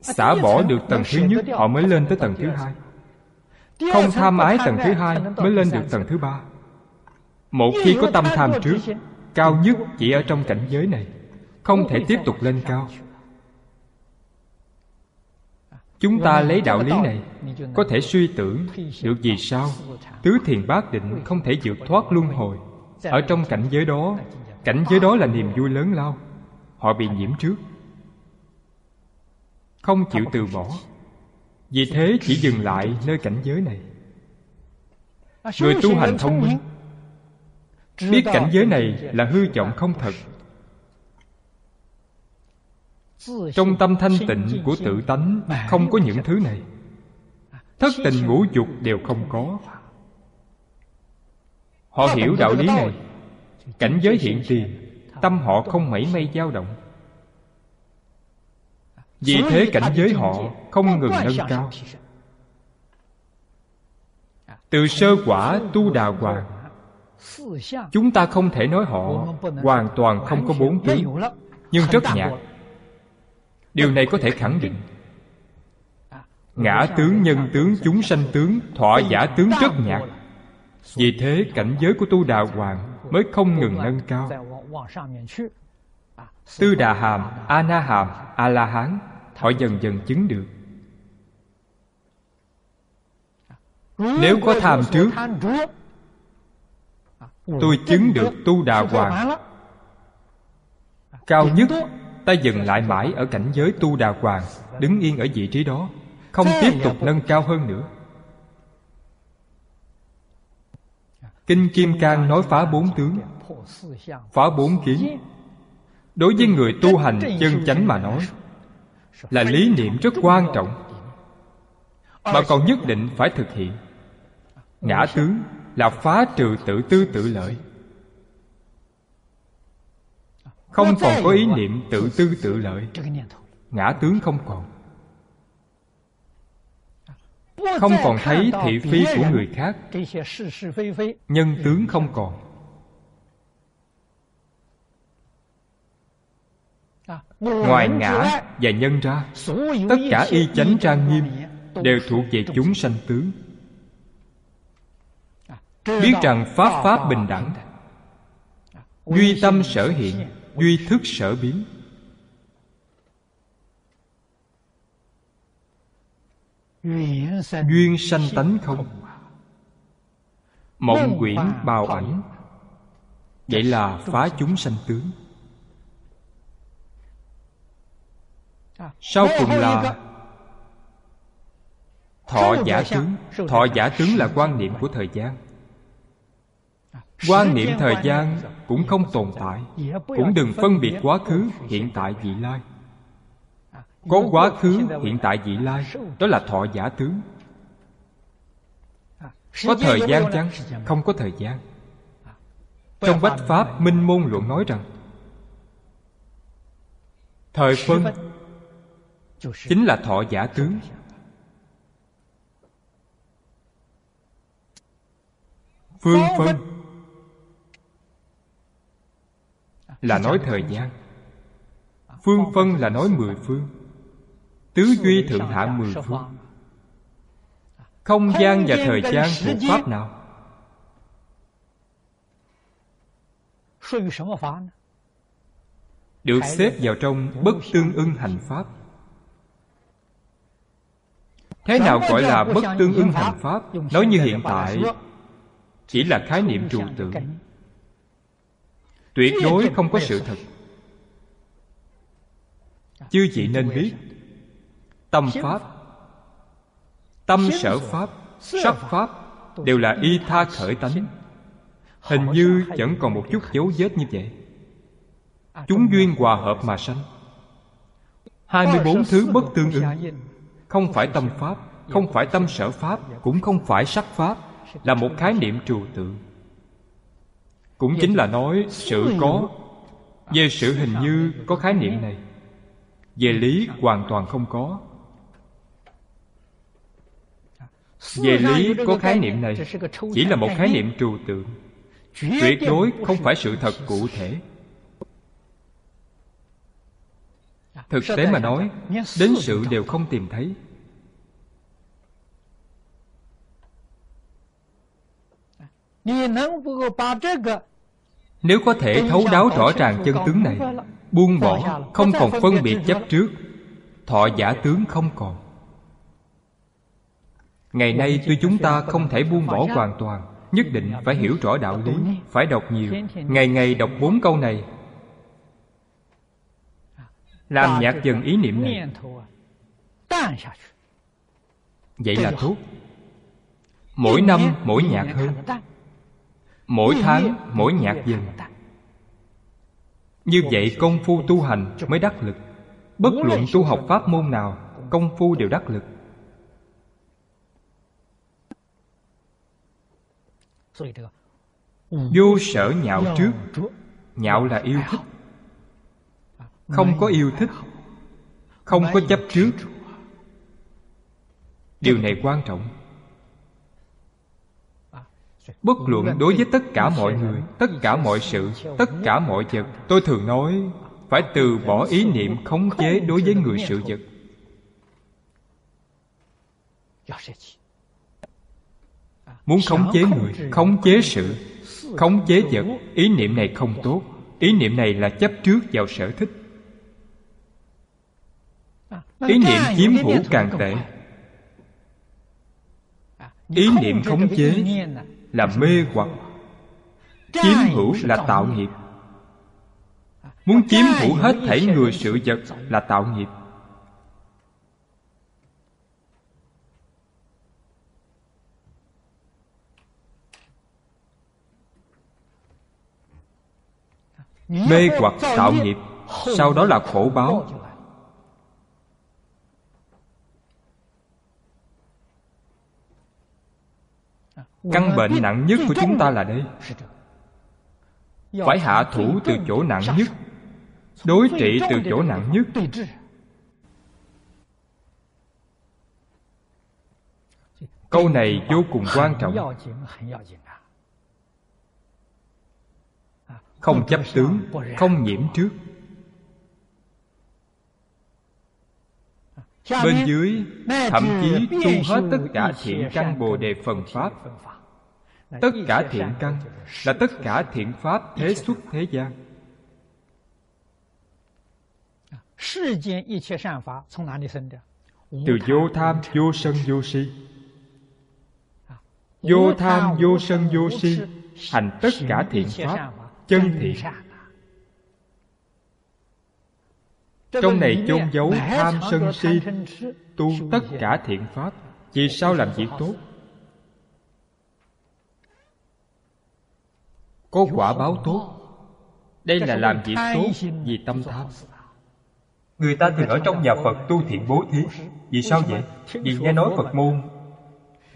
Xả bỏ được tầng thứ nhất, họ mới lên tới tầng thứ hai. Không tham ái tầng thứ hai, mới lên được tầng thứ ba. Một khi có tâm tham trước cao nhất chỉ ở trong cảnh giới này. Không thể tiếp tục lên cao. Chúng ta lấy đạo lý này. Có thể suy tưởng được vì sao tứ thiền bát định không thể vượt thoát luân hồi. Ở trong cảnh giới đó, cảnh giới đó là niềm vui lớn lao. Họ bị nhiễm trước. Không chịu từ bỏ. Vì thế chỉ dừng lại nơi cảnh giới này. Người tu hành thông minh biết cảnh giới này là hư vọng không thật. Trong tâm thanh tịnh của tự tánh không có những thứ này. thất tình ngũ dục đều không có. Họ hiểu đạo lý này. cảnh giới hiện tiền tâm họ không mảy may dao động. Vì thế cảnh giới họ không ngừng nâng cao. từ sơ quả tu đà hoàng chúng ta không thể nói họ hoàn toàn không có bốn tướng nhưng rất nhạt. điều này có thể khẳng định ngã tướng nhân tướng chúng sanh tướng thọ giả tướng rất nhạt. vì thế cảnh giới của tu đà hoàng mới không ngừng nâng cao. tư đà hàm a na hàm a la hán họ dần dần chứng được. Nếu có tham trước tôi chứng được tu đà hoàng. cao nhất ta dừng lại mãi ở cảnh giới tu đà hoàng đứng yên ở vị trí đó không tiếp tục nâng cao hơn nữa. Kinh kim cang nói phá bốn tướng phá bốn kiến. Đối với người tu hành chân chánh mà nói là lý niệm rất quan trọng mà còn nhất định phải thực hiện. Ngã tướng là phá trừ tự tư tự lợi. Không còn có ý niệm tự tư tự lợi. Ngã tướng không còn. Không còn thấy thị phi của người khác. nhân tướng không còn. Ngoài ngã và nhân ra tất cả y chánh trang nghiêm đều thuộc về chúng sanh tướng biết rằng pháp pháp bình đẳng. Duy tâm sở hiện, duy thức sở biến. Duyên sanh tánh không. Mộng quyển bào ảnh. Vậy là phá chúng sanh tướng. Sau cùng là thọ giả tướng. Thọ giả tướng là quan niệm của thời gian quan niệm thời gian cũng không tồn tại, cũng đừng phân biệt quá khứ, hiện tại, vị lai. Có quá khứ, hiện tại, vị lai, đó là thọ giả tướng có thời gian chăng? Không có thời gian. Trong bách pháp, minh môn luận nói rằng, thời phân chính là thọ giả tướng phương phân là nói thời gian. Phương phân là nói mười phương. Tứ duy thượng hạ mười phương. Không gian và thời gian thuộc pháp nào? Được xếp vào trong bất tương ưng hành pháp. Thế nào gọi là bất tương ưng hành pháp nói như hiện tại chỉ là khái niệm trừu tượng tuyệt đối không có sự thật. Chư vị nên biết tâm pháp tâm sở pháp sắc pháp đều là y tha khởi tánh. hình như vẫn còn một chút dấu vết như vậy. Chúng duyên hòa hợp mà sanh. 24 thứ bất tương ưng không phải tâm pháp không phải tâm sở pháp cũng không phải sắc pháp. là một khái niệm trừu tượng cũng chính là nói sự có. về sự hình như có khái niệm này. Về lý hoàn toàn không có. Về lý có khái niệm này chỉ là một khái niệm trừu tượng. Tuyệt đối không phải sự thật cụ thể. Thực tế mà nói đến sự đều không tìm thấy nếu có thể thấu đáo rõ ràng chân tướng này buông bỏ không còn phân biệt chấp trước thọ giả tướng không còn. Ngày nay tuy chúng ta không thể buông bỏ hoàn toàn nhất định phải hiểu rõ đạo lý phải đọc nhiều. Ngày ngày đọc bốn câu này. Làm nhạt dần ý niệm này. vậy là tốt. Mỗi năm mỗi nhạt hơn mỗi tháng mỗi nhạt dần như vậy công phu tu hành mới đắc lực. Bất luận tu học pháp môn nào công phu đều đắc lực. Vô sở nhạo trước. Nhạo là yêu thích. Không có yêu thích. Không có chấp trước. Điều này quan trọng bất luận đối với tất cả mọi người tất cả mọi sự tất cả mọi vật tôi thường nói phải từ bỏ ý niệm khống chế đối với người sự vật. Muốn khống chế người khống chế sự khống chế vật ý niệm này không tốt. Ý niệm này là chấp trước vào sở thích. Ý niệm chiếm hữu càng tệ. ý niệm khống chế là mê hoặc. Chiếm hữu là tạo nghiệp. Muốn chiếm hữu hết thảy người sự vật là tạo nghiệp. Mê hoặc tạo nghiệp. Sau đó là khổ báo. Căn bệnh nặng nhất của chúng ta là đây. Phải hạ thủ từ chỗ nặng nhất. đối trị từ chỗ nặng nhất. câu này vô cùng quan trọng. không chấp tướng không nhiễm trước bên dưới thậm chí tu hết tất cả thiện căn bồ đề phần pháp tất cả thiện căn là tất cả thiện pháp thế xuất thế gian từ vô tham vô sân vô si vô tham vô sân vô si hành tất cả thiện pháp chân thiện trong này chôn giấu tham sân si tu tất cả thiện pháp. Vì sao làm việc tốt? có quả báo tốt. Đây là làm việc tốt vì tâm tham. người ta thường ở trong nhà phật tu thiện bố thí. vì sao vậy? vì nghe nói phật môn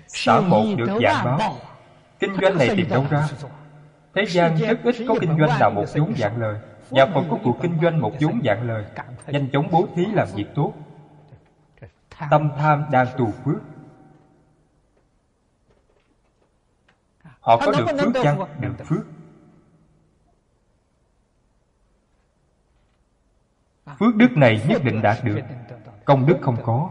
xã một được dạng báo. kinh doanh này tìm đâu ra? thế gian rất ít có kinh doanh nào một vốn dạng lời nhà phật có cuộc kinh doanh một vốn dạng lời. Nhanh chóng bố thí làm việc tốt. Tâm tham đang tù phước. Họ có được phước chăng? Được phước. Phước đức này nhất định đạt được. Công đức không có.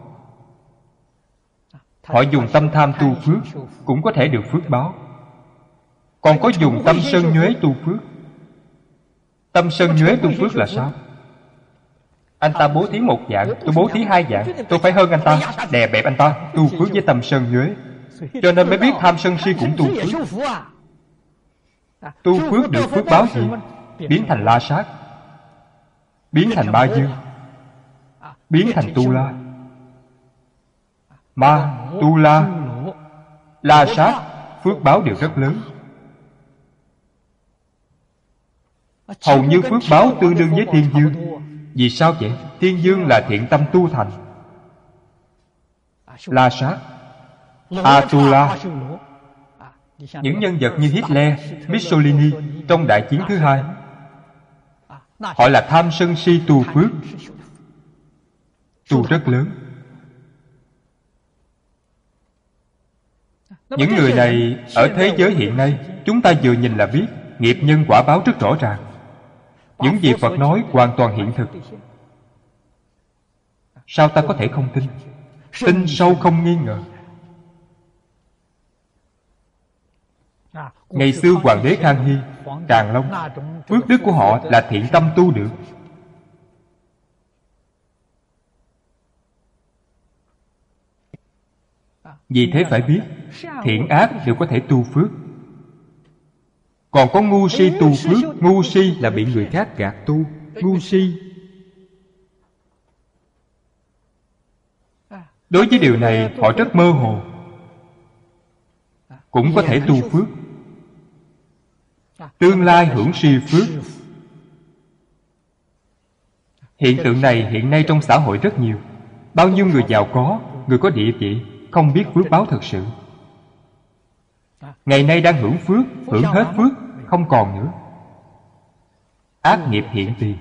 Họ dùng tâm tham tu phước cũng có thể được phước báo. Còn có dùng tâm sơn nhuế tu phước tâm sân nhuế tu phước là sao? Anh ta bố thí một dạng tôi bố thí hai dạng. Tôi phải hơn anh ta đè bẹp anh ta tu phước với tâm sân nhuế. Cho nên mới biết tham sân si cũng tu phước. Tu phước được phước báo gì? biến thành la sát. biến thành ba dương biến thành tu la. Ma tu la. la sát phước báo đều rất lớn hầu như phước báo tương đương với thiên dương. Vì sao vậy? Thiên dương là thiện tâm tu thành. La sát, atula. Những nhân vật như hitler, mussolini trong đại chiến thứ hai. Họ là tham sân si tu phước. Tu rất lớn. Những người này ở thế giới hiện nay, chúng ta vừa nhìn là biết nghiệp nhân quả báo rất rõ ràng những gì phật nói hoàn toàn hiện thực. Sao ta có thể không tin? Tin sâu không nghi ngờ. Ngày xưa hoàng đế khang hy tràng long, phước đức của họ là thiện tâm tu được. Vì thế phải biết, thiện ác đều có thể tu phước còn có ngu si tu phước ngu si là bị người khác gạt tu ngu si. Đối với điều này họ rất mơ hồ. Cũng có thể tu phước. Tương lai hưởng si phước. Hiện tượng này hiện nay trong xã hội rất nhiều. Bao nhiêu người giàu có người có địa vị không biết phước báo thật sự. Ngày nay đang hưởng phước hưởng hết phước không còn nữa. Ác nghiệp hiện tiền.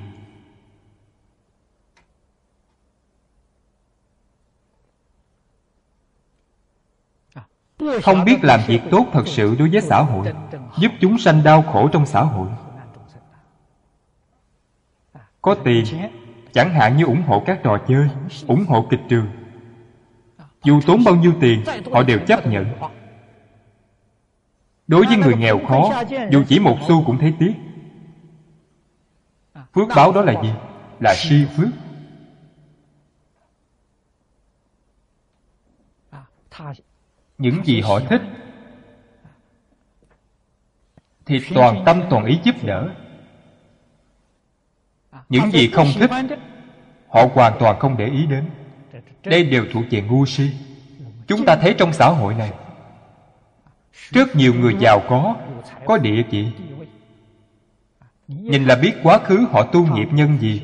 Không biết làm việc tốt thật sự đối với xã hội, giúp chúng sanh đau khổ trong xã hội. Có tiền, chẳng hạn như ủng hộ các trò chơi, ủng hộ kịch trường. Dù tốn bao nhiêu tiền, họ đều chấp nhận đối với người nghèo khó, dù chỉ một xu cũng thấy tiếc. Phước báo đó là gì? Là si phước. Những gì họ thích, thì toàn tâm toàn ý giúp đỡ. Những gì không thích, họ hoàn toàn không để ý đến. Đây đều thuộc về ngu si. Chúng ta thấy trong xã hội này rất nhiều người giàu có có địa vị. Nhìn là biết quá khứ họ tu nghiệp nhân gì.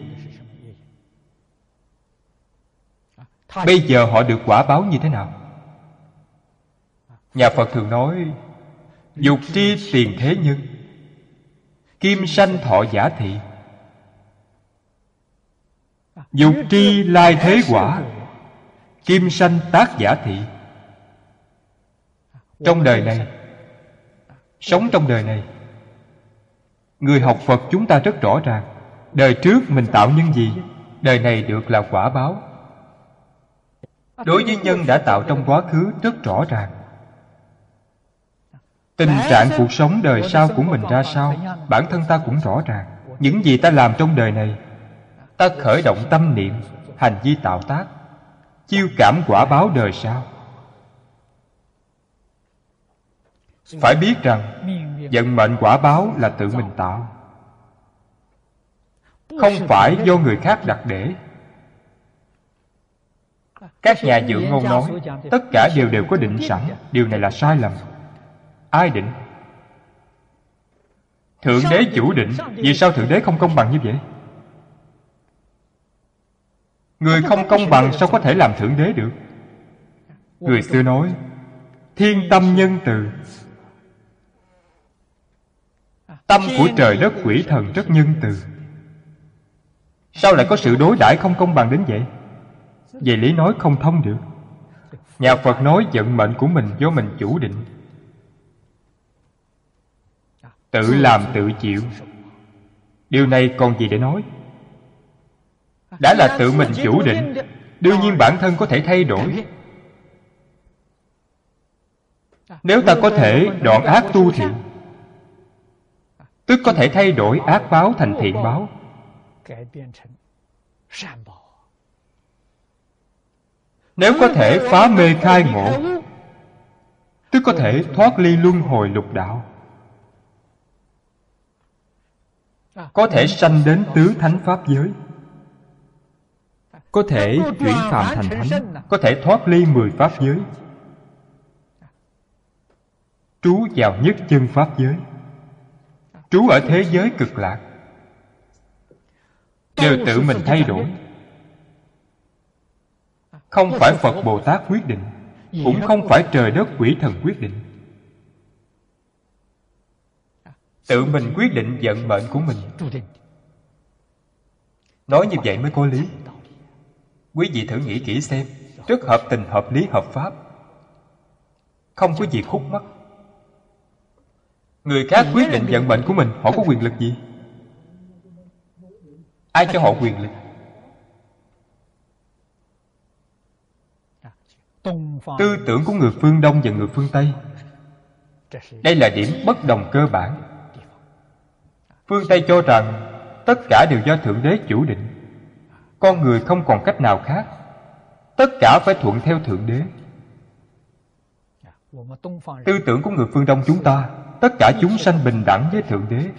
Bây giờ họ được quả báo như thế nào? Nhà phật thường nói, dục tri tiền thế nhân, kim sanh thọ giả thị. Dục tri lai thế quả, kim sanh tác giả thị trong đời này, sống trong đời này, người học phật chúng ta rất rõ ràng, đời trước mình tạo nhân gì, đời này được là quả báo. Đối với nhân đã tạo trong quá khứ rất rõ ràng. Tình trạng cuộc sống đời sau của mình ra sao, bản thân ta cũng rõ ràng. Những gì ta làm trong đời này, ta khởi động tâm niệm, hành vi tạo tác, chiêu cảm quả báo đời sau. Phải biết rằng, vận mệnh quả báo là tự mình tạo. Không phải do người khác đặt để. Các nhà dự ngôn nói, tất cả đều đều có định sẵn, điều này là sai lầm. Ai định? Thượng đế chủ định, vì sao thượng đế không công bằng như vậy? Người không công bằng sao có thể làm thượng đế được? Người xưa nói, thiên tâm nhân từ tâm của trời đất quỷ thần rất nhân từ. Sao lại có sự đối đãi không công bằng đến vậy? Về lý nói không thông được. Nhà phật nói vận mệnh của mình do mình chủ định. Tự làm tự chịu. Điều này còn gì để nói? Đã là tự mình chủ định đương nhiên bản thân có thể thay đổi. Nếu ta có thể đoạn ác tu thiện tức có thể thay đổi ác báo thành thiện báo. Nếu có thể phá mê khai ngộ, tức có thể thoát ly luân hồi lục đạo. Có thể sanh đến tứ thánh pháp giới. Có thể chuyển phạm thành thánh. Có thể thoát ly mười pháp giới. Trú vào nhất chân pháp giới trú ở thế giới cực lạc. Đều tự mình thay đổi. không phải phật bồ tát quyết định cũng không phải trời đất quỷ thần quyết định. Tự mình quyết định vận mệnh của mình. nói như vậy mới có lý. quý vị thử nghĩ kỹ xem rất hợp tình hợp lý hợp pháp không có gì khúc mắc người khác quyết định vận mệnh của mình họ có quyền lực gì? Ai cho họ quyền lực? Tư tưởng của người phương đông và người phương tây. Đây là điểm bất đồng cơ bản. Phương tây cho rằng tất cả đều do thượng đế chủ định. Con người không còn cách nào khác. Tất cả phải thuận theo thượng đế. Tư tưởng của người phương đông chúng ta tất cả chúng sanh bình đẳng với thượng đế.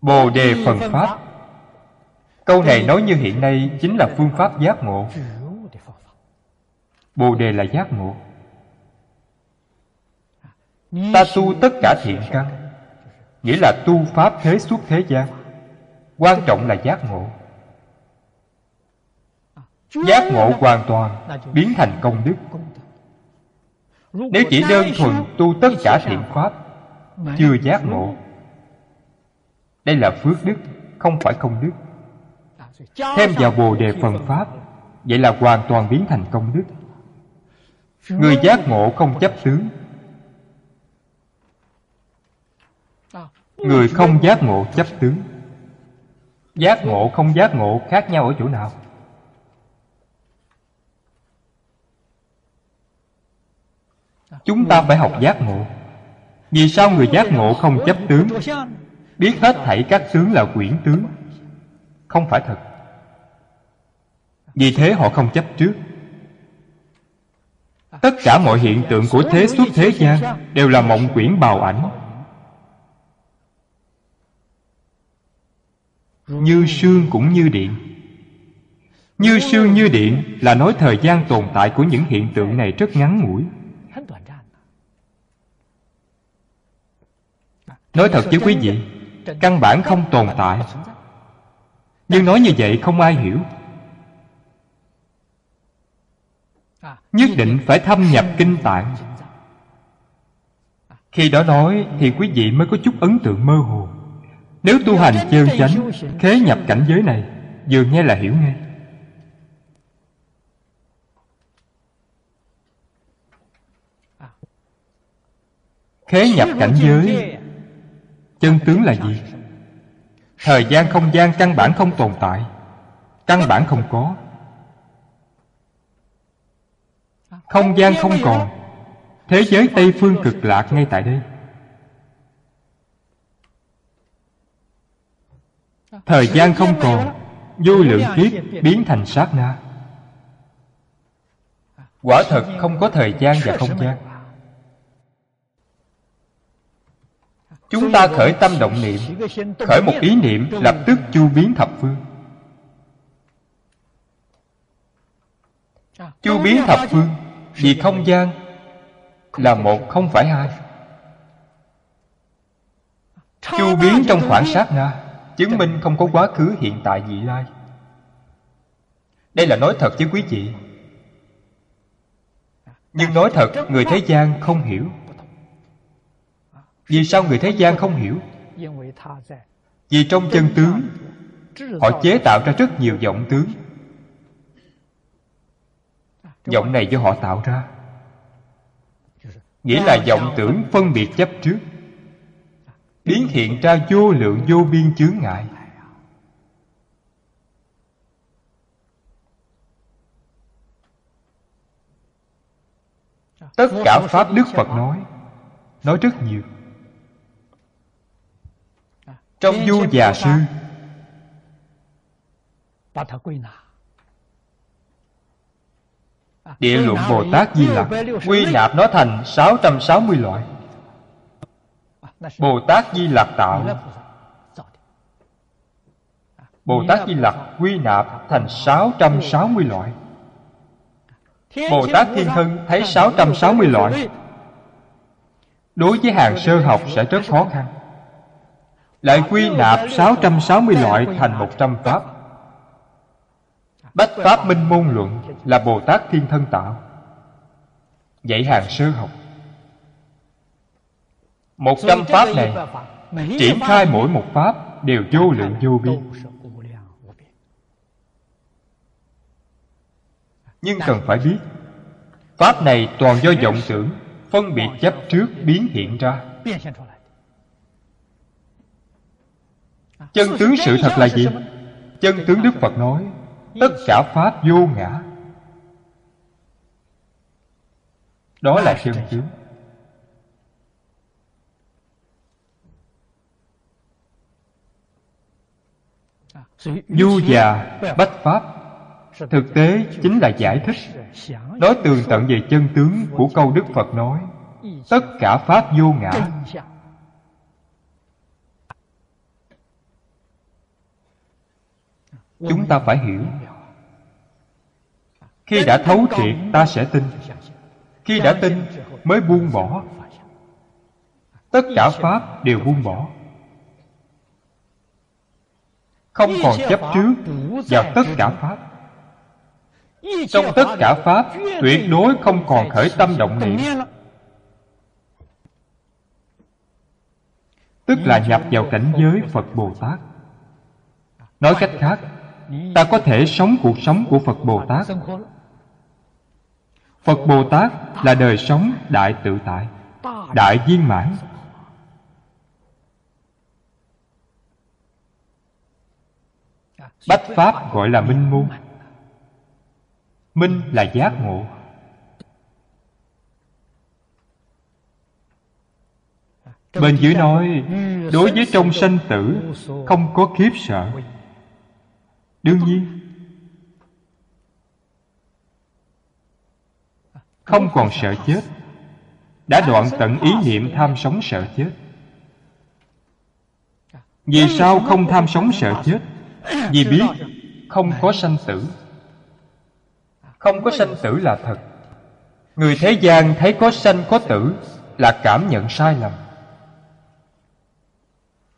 Bồ đề phần pháp. Câu này nói như hiện nay chính là phương pháp giác ngộ. Bồ đề là giác ngộ. Ta tu tất cả thiện căn, nghĩa là tu pháp thế suốt thế gian, quan trọng là giác ngộ giác ngộ hoàn toàn biến thành công đức. Nếu chỉ đơn thuần tu tất cả thiện pháp chưa giác ngộ. Đây là phước đức không phải công đức. Thêm vào bồ đề phần pháp vậy là hoàn toàn biến thành công đức. Người giác ngộ không chấp tướng. Người không giác ngộ chấp tướng. giác ngộ không giác ngộ khác nhau ở chỗ nào chúng ta phải học giác ngộ. Vì sao người giác ngộ không chấp tướng? Biết hết thảy các tướng là quyển tướng. Không phải thật. Vì thế họ không chấp trước. Tất cả mọi hiện tượng của thế xuất thế gian đều là mộng quyển bào ảnh. Như sương cũng như điện. Như sương như điện là nói thời gian tồn tại của những hiện tượng này rất ngắn ngủi. Nói thật với quý vị, căn bản không tồn tại. Nhưng nói như vậy không ai hiểu. Nhất định phải thâm nhập kinh tạng. Khi đó nói thì quý vị mới có chút ấn tượng mơ hồ. Nếu tu hành chân chánh, khế nhập cảnh giới này, vừa nghe là hiểu ngay. Khế nhập cảnh giới chân tướng là gì? Thời gian không gian căn bản không tồn tại. Căn bản không có. Không gian không còn. Thế giới tây phương cực lạc ngay tại đây. Thời gian không còn. Vô lượng kiếp biến thành sát na. Quả thật không có thời gian và không gian. Chúng ta khởi tâm động niệm khởi một ý niệm lập tức chu biến thập phương. Chu biến thập phương vì không gian là một không phải hai. Chu biến trong khoảng sát na chứng minh không có quá khứ hiện tại vị lai. Đây là nói thật với quý vị. Nhưng nói thật người thế gian không hiểu vì sao người thế gian không hiểu? Vì trong chân tướng, họ chế tạo ra rất nhiều vọng tướng. Vọng này do họ tạo ra. Nghĩa là vọng tưởng phân biệt chấp trước, biến hiện ra vô lượng vô biên chướng ngại. Tất cả pháp đức phật nói nói rất nhiều trong du già sư. Địa luận Bồ Tát Di Lặc Quy nạp nó thành 660 loại. Bồ Tát Di Lặc tạo. Bồ Tát Di Lặc quy nạp thành 660 loại. Bồ Tát Thiên Thân thấy 660 loại. Đối với hàng sơ học sẽ rất khó khăn lại quy nạp 660 loại thành 100 pháp. Bách Pháp Minh Môn Luận là Bồ Tát Thiên Thân tạo. Dạy hàng sơ học. Một trăm Pháp này Triển khai mỗi một Pháp Đều vô lượng vô biên. Nhưng cần phải biết Pháp này toàn do vọng tưởng Phân biệt chấp trước biến hiện ra Chân tướng sự thật là gì? Chân tướng Đức Phật nói, Tất cả Pháp vô ngã. Đó là chân tướng. Du già bách Pháp, Thực tế chính là giải thích. Nói tường tận về chân tướng của câu Đức Phật nói, Tất cả Pháp vô ngã. Chúng ta phải hiểu. Khi đã thấu triệt ta sẽ tin. Khi đã tin mới buông bỏ. Tất cả Pháp đều buông bỏ. Không còn chấp trước vào tất cả Pháp. Trong tất cả Pháp Tuyệt đối không còn khởi tâm động niệm. Tức là nhập vào cảnh giới Phật Bồ Tát. Nói cách khác ta có thể sống cuộc sống của phật bồ tát. Phật bồ tát là đời sống đại tự tại, đại viên mãn. Bách pháp gọi là minh môn. Minh là giác ngộ. Bên dưới nói, đối với trong sanh tử, không có khiếp sợ đương nhiên không còn sợ chết đã đoạn tận ý niệm tham sống sợ chết. Vì sao không tham sống sợ chết? vì biết không có sanh tử. Không có sanh tử là thật. Người thế gian thấy có sanh có tử là cảm nhận sai lầm.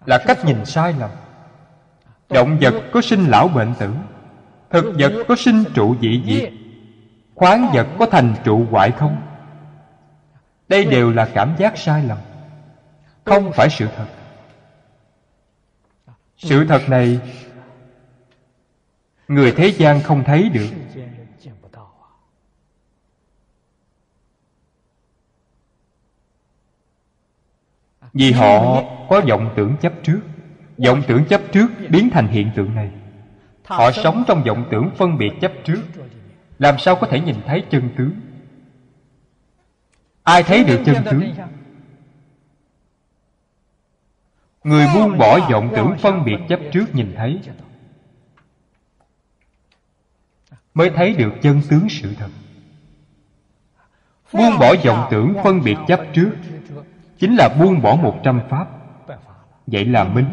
Là cách nhìn sai lầm Động vật có sinh lão bệnh tử, Thực vật có sinh trụ dị diệt, Khoáng vật có thành trụ hoại không? Đây đều là cảm giác sai lầm, Không phải sự thật. Sự thật này, Người thế gian không thấy được. Vì họ có vọng tưởng chấp trước vọng tưởng chấp trước biến thành hiện tượng này. Họ sống trong vọng tưởng phân biệt chấp trước. Làm sao có thể nhìn thấy chân tướng? Ai thấy được chân tướng? Người buông bỏ vọng tưởng phân biệt chấp trước nhìn thấy mới thấy được chân tướng sự thật. Buông bỏ vọng tưởng phân biệt chấp trước chính là buông bỏ một trăm pháp. Vậy là minh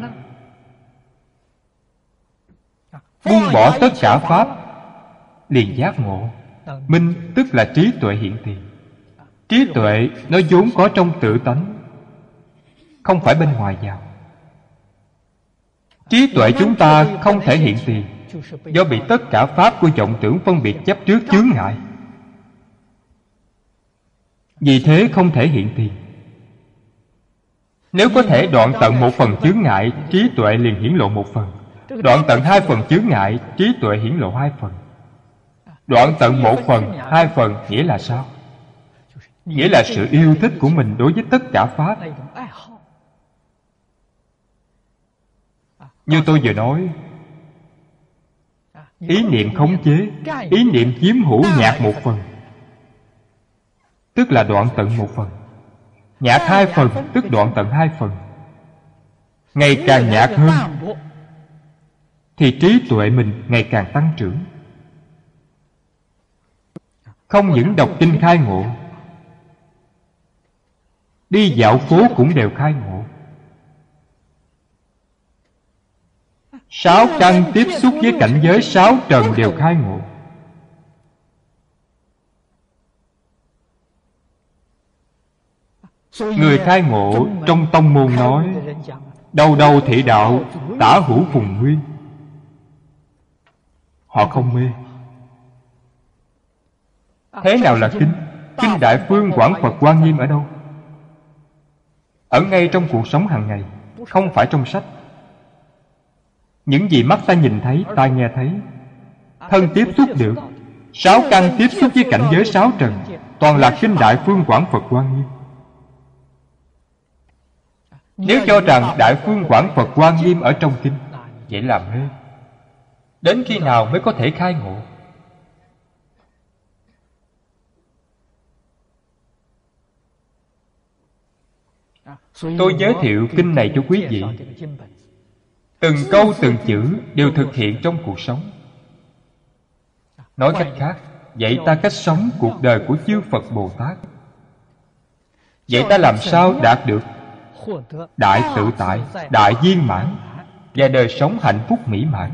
buông bỏ tất cả pháp. Liền giác ngộ. Minh tức là trí tuệ hiện tiền. Trí tuệ nó vốn có trong tự tánh, không phải bên ngoài vào. Trí tuệ chúng ta không thể hiện tiền. Do bị tất cả pháp của vọng tưởng phân biệt chấp trước chướng ngại. Vì thế không thể hiện tiền. Nếu có thể đoạn tận một phần chướng ngại, trí tuệ liền hiển lộ một phần. Đoạn tận hai phần chướng ngại Trí tuệ hiển lộ hai phần. Đoạn tận một phần, hai phần Nghĩa là sao? Nghĩa là sự yêu thích của mình đối với tất cả Pháp. Như tôi vừa nói Ý niệm khống chế Ý niệm chiếm hữu nhạt một phần Tức là đoạn tận một phần. Nhạt hai phần Tức đoạn tận hai phần. Ngày càng nhạt hơn thì trí tuệ mình ngày càng tăng trưởng. Không những đọc kinh khai ngộ, đi dạo phố cũng đều khai ngộ. Sáu căn tiếp xúc với cảnh giới sáu trần đều khai ngộ. Người khai ngộ trong tông môn nói đầu đầu thị đạo tả hữu phùng nguyên Họ không mê. Thế nào là kinh kinh đại phương quảng phật quan nghiêm ở đâu? Ở ngay trong cuộc sống hàng ngày, không phải trong sách. Những gì mắt ta nhìn thấy tai nghe thấy. Thân tiếp xúc được. Sáu căn tiếp xúc với cảnh giới sáu trần, toàn là kinh đại phương quảng phật quan nghiêm. Nếu cho rằng đại phương quảng phật quan nghiêm ở trong kinh vậy làm mê đến khi nào mới có thể khai ngộ? Tôi giới thiệu kinh này cho quý vị. Từng câu, từng chữ đều thực hiện trong cuộc sống. Nói cách khác, dạy ta cách sống cuộc đời của chư phật bồ tát. Vậy ta làm sao đạt được đại tự tại, đại viên mãn và đời sống hạnh phúc mỹ mãn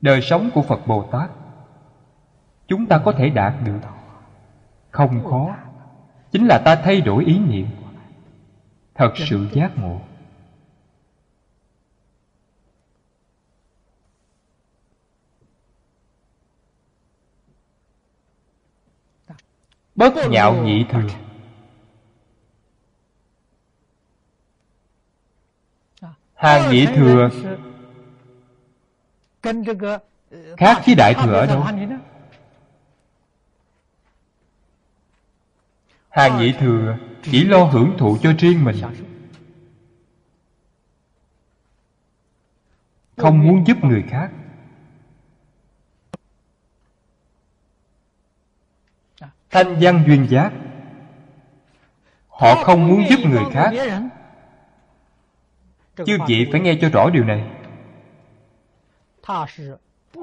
đời sống của phật bồ tát, chúng ta có thể đạt được. Không khó, chính là ta thay đổi ý niệm. Thật sự giác ngộ. Bất nhạo nhị thừa hàng nhị thừa khác với đại thừa ở đâu hàng nhị thừa chỉ lo hưởng thụ cho riêng mình. Không muốn giúp người khác. Thanh văn duyên giác. Họ không muốn giúp người khác. chư vị phải nghe cho rõ điều này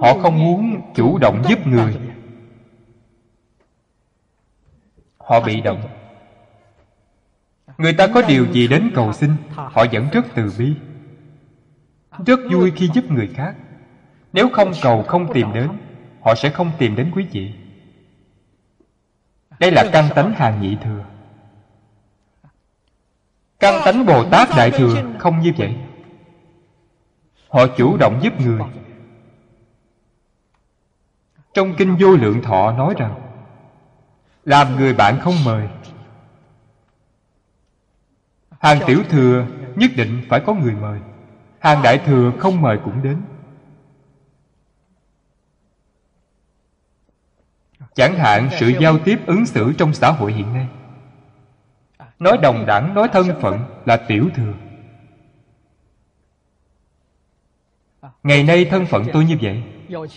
họ không muốn chủ động giúp người. Họ bị động. Người ta có điều gì đến cầu xin, họ vẫn rất từ bi. Rất vui khi giúp người khác. Nếu không cầu không tìm đến, họ sẽ không tìm đến quý vị. Đây là căn tánh hàng nhị thừa. Căn tánh bồ tát đại thừa không như vậy. Họ chủ động giúp người trong kinh vô lượng thọ nói rằng, làm người bạn không mời. Hàng tiểu thừa nhất định phải có người mời. Hàng đại thừa không mời cũng đến. Chẳng hạn sự giao tiếp ứng xử trong xã hội hiện nay. Nói đồng đẳng, nói thân phận là tiểu thừa. Ngày nay thân phận tôi như vậy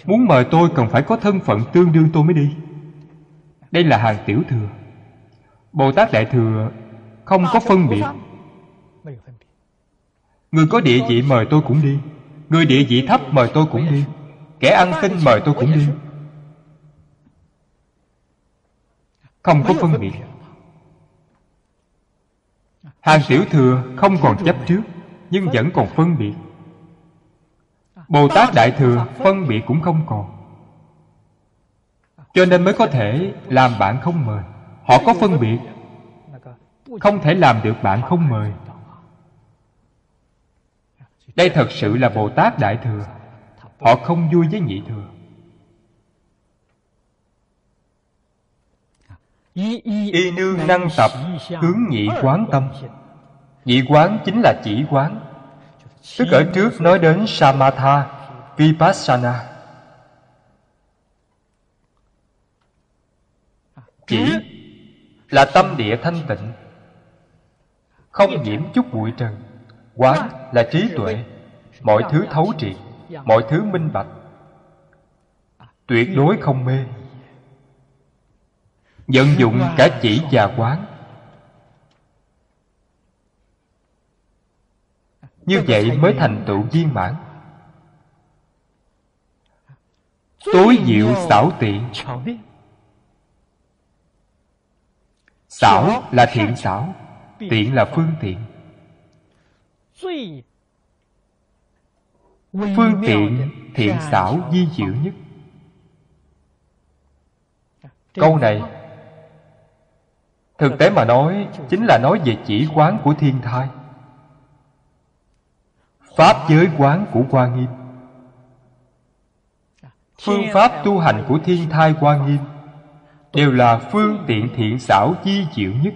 muốn mời tôi cần phải có thân phận tương đương tôi mới đi. Đây là hàng tiểu thừa. Bồ tát đại thừa không có phân biệt. Người có địa vị mời tôi cũng đi. Người địa vị thấp mời tôi cũng đi. Kẻ ăn xin mời tôi cũng đi. Không có phân biệt. Hàng tiểu thừa không còn chấp trước, nhưng vẫn còn phân biệt bồ tát đại thừa phân biệt cũng không còn. Cho nên mới có thể làm bạn không mời. Họ có phân biệt. Không thể làm được bạn không mời. Đây thật sự là bồ tát đại thừa. Họ không vui với nhị thừa. Y nương năng tập hướng nhị quán tâm. Nhị quán chính là chỉ quán tức ở trước nói đến samatha vipassana. Chỉ là tâm địa thanh tịnh không nhiễm chút bụi trần. Quán là trí tuệ mọi thứ thấu triệt mọi thứ minh bạch. Tuyệt đối không mê. Vận dụng cả chỉ và quán như vậy mới thành tựu viên mãn. Tối diệu xảo tiện. Xảo là thiện xảo tiện là phương tiện. Phương tiện thiện xảo di diệu nhất. Câu này thực tế mà nói chính là nói về chỉ quán của thiên thai pháp giới quán của hoa nghiêm. Phương pháp tu hành của thiên thai quan nghiêm đều là phương tiện thiện xảo di diệu nhất.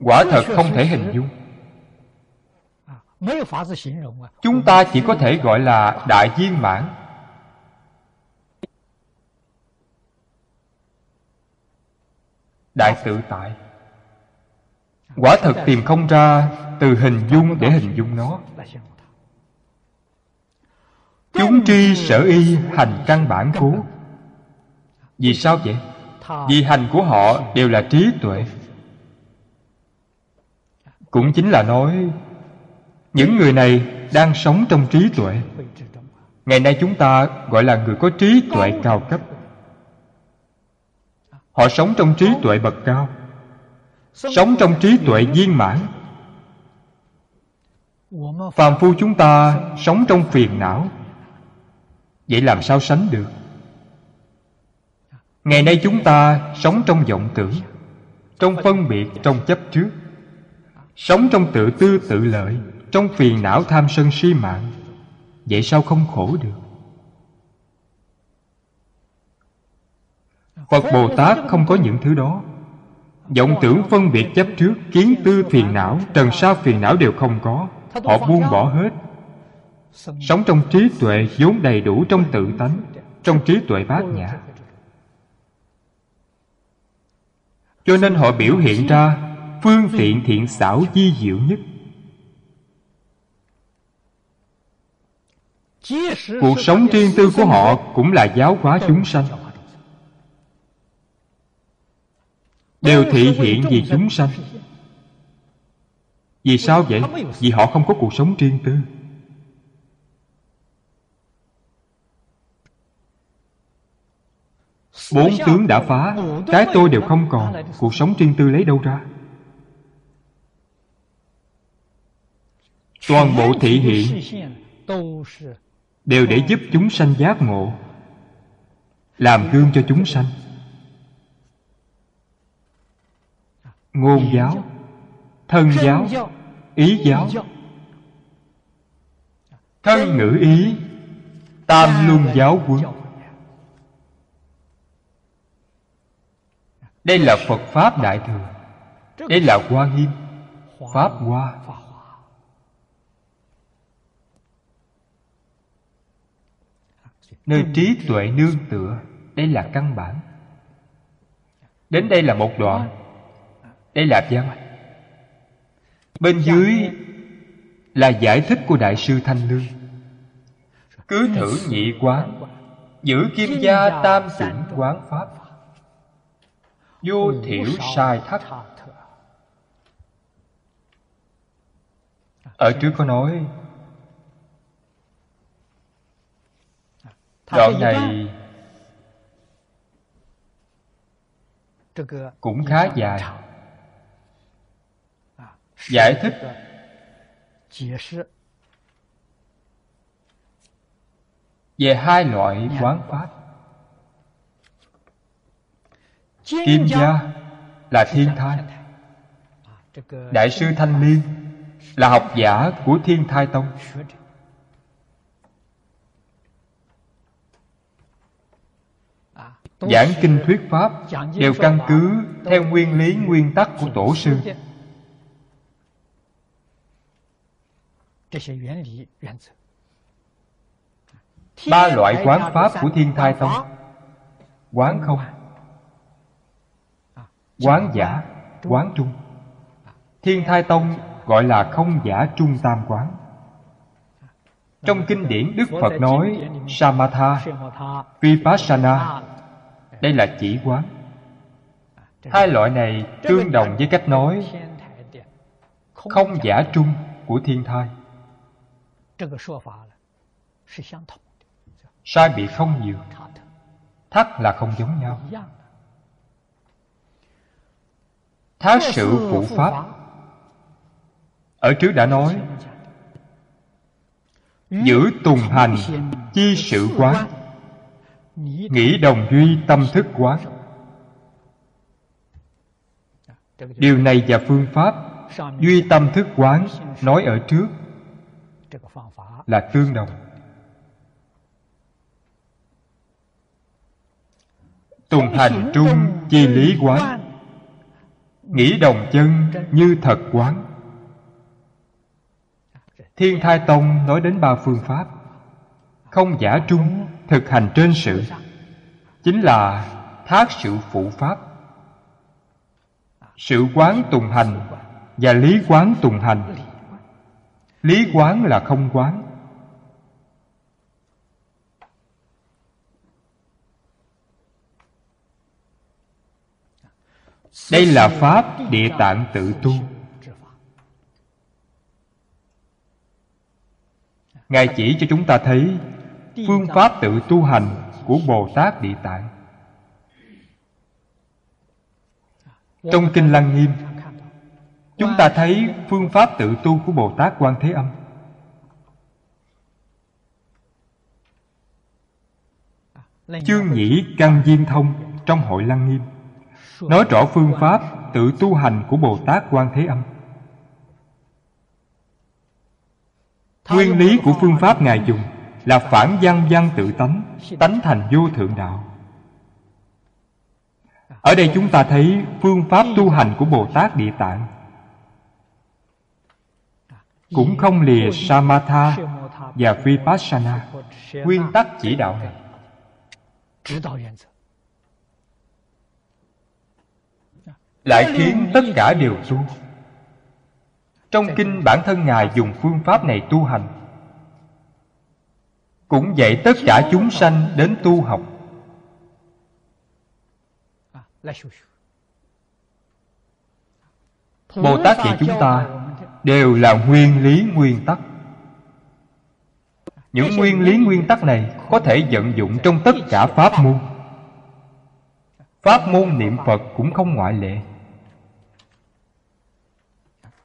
Quả thật không thể hình dung. Chúng ta chỉ có thể gọi là đại viên mãn. Đại tự tại quả thật tìm không ra từ hình dung để hình dung nó. Chúng tri sở y hành căn bản cố vì sao vậy? Vì hành của họ đều là trí tuệ. Cũng chính là nói, những người này đang sống trong trí tuệ. Ngày nay chúng ta gọi là người có trí tuệ cao cấp. Họ sống trong trí tuệ bậc cao sống trong trí tuệ viên mãn. Phàm phu chúng ta sống trong phiền não. Vậy làm sao sánh được? Ngày nay chúng ta sống trong vọng tưởng trong phân biệt trong chấp trước. Sống trong tự tư tự lợi trong phiền não tham sân si mạng. Vậy sao không khổ được? Phật bồ tát không có những thứ đó vọng tưởng phân biệt chấp trước, kiến tư phiền não, trần sao phiền não đều không có. Họ buông bỏ hết. Sống trong trí tuệ vốn đầy đủ trong tự tánh, trong trí tuệ bát nhã. Cho nên họ biểu hiện ra phương tiện thiện xảo di diệu nhất. Cuộc sống riêng tư của họ cũng là giáo hóa chúng sanh. Đều thị hiện vì chúng sanh. Vì sao vậy? Vì họ không có cuộc sống riêng tư. Bốn tướng đã phá. Cái tôi đều không còn. cuộc sống riêng tư lấy đâu ra? Toàn bộ thị hiện đều để giúp chúng sanh giác ngộ làm gương cho chúng sanh ngôn giáo thân giáo ý giáo. thân ngữ ý tam luân giáo quân đây là phật pháp đại thừa. Đây là hoa nghiêm pháp hoa. Nơi trí tuệ nương tựa đây là căn bản. Đến đây là một đoạn đây là văn bên dưới là giải thích của đại sư thanh lương. Cứ thử nhị quán giữ kim gia tam chủng quán pháp. Vô thiểu sai thất. ở trước có nói đoạn này cũng khá dài giải thích. Về hai loại quán pháp kim gia là thiên thai. Đại sư thanh liên là học giả của thiên thai tông. Giảng kinh thuyết pháp đều căn cứ theo nguyên lý nguyên tắc của tổ sư ba loại quán pháp của thiên thai tông quán không? Quán giả quán trung. thiên thai tông gọi là không giả trung tam quán. Trong kinh điển đức phật nói samatha vipassana. Đây là chỉ quán. Hai loại này tương đồng với cách nói không giả trung của thiên thai sai biệt không nhiều thắt là không giống nhau thác sự phụ pháp ở trước đã nói giữ tùng hành chi sự quán nghĩ đồng duy tâm thức quán。Điều này và phương pháp duy tâm thức quán nói ở trước là tương đồng. Tùng hành trung chi lý quán. nghĩ đồng chân như thật quán. Thiên thai tông nói đến ba phương pháp. Không giả trung thực hành trên sự. Chính là thác sự phụ pháp. Sự quán tùng hành và lý quán tùng hành lý quán là không quán. Đây là pháp địa tạng tự tu. Ngài chỉ cho chúng ta thấy phương pháp tự tu hành của bồ tát địa tạng. Trong kinh lăng nghiêm chúng ta thấy phương pháp tự tu của bồ tát quan thế âm. Chương nhĩ căn diên thông trong hội lăng nghiêm. Nói rõ phương pháp tự tu hành của bồ tát quan thế âm. Nguyên lý của phương pháp ngài dùng là phản văn văn tự tánh tánh thành vô thượng đạo. Ở đây chúng ta thấy phương pháp tu hành của bồ tát địa tạng cũng không lìa samatha và vipassana. Nguyên tắc chỉ đạo này. Lại khiến tất cả đều tu trong kinh bản thân ngài dùng phương pháp này tu hành. Cũng dạy tất cả chúng sanh đến tu học. Bồ tát dạy chúng ta đều là nguyên lý nguyên tắc. Những nguyên lý nguyên tắc này có thể vận dụng trong tất cả pháp môn. Pháp môn niệm phật cũng không ngoại lệ.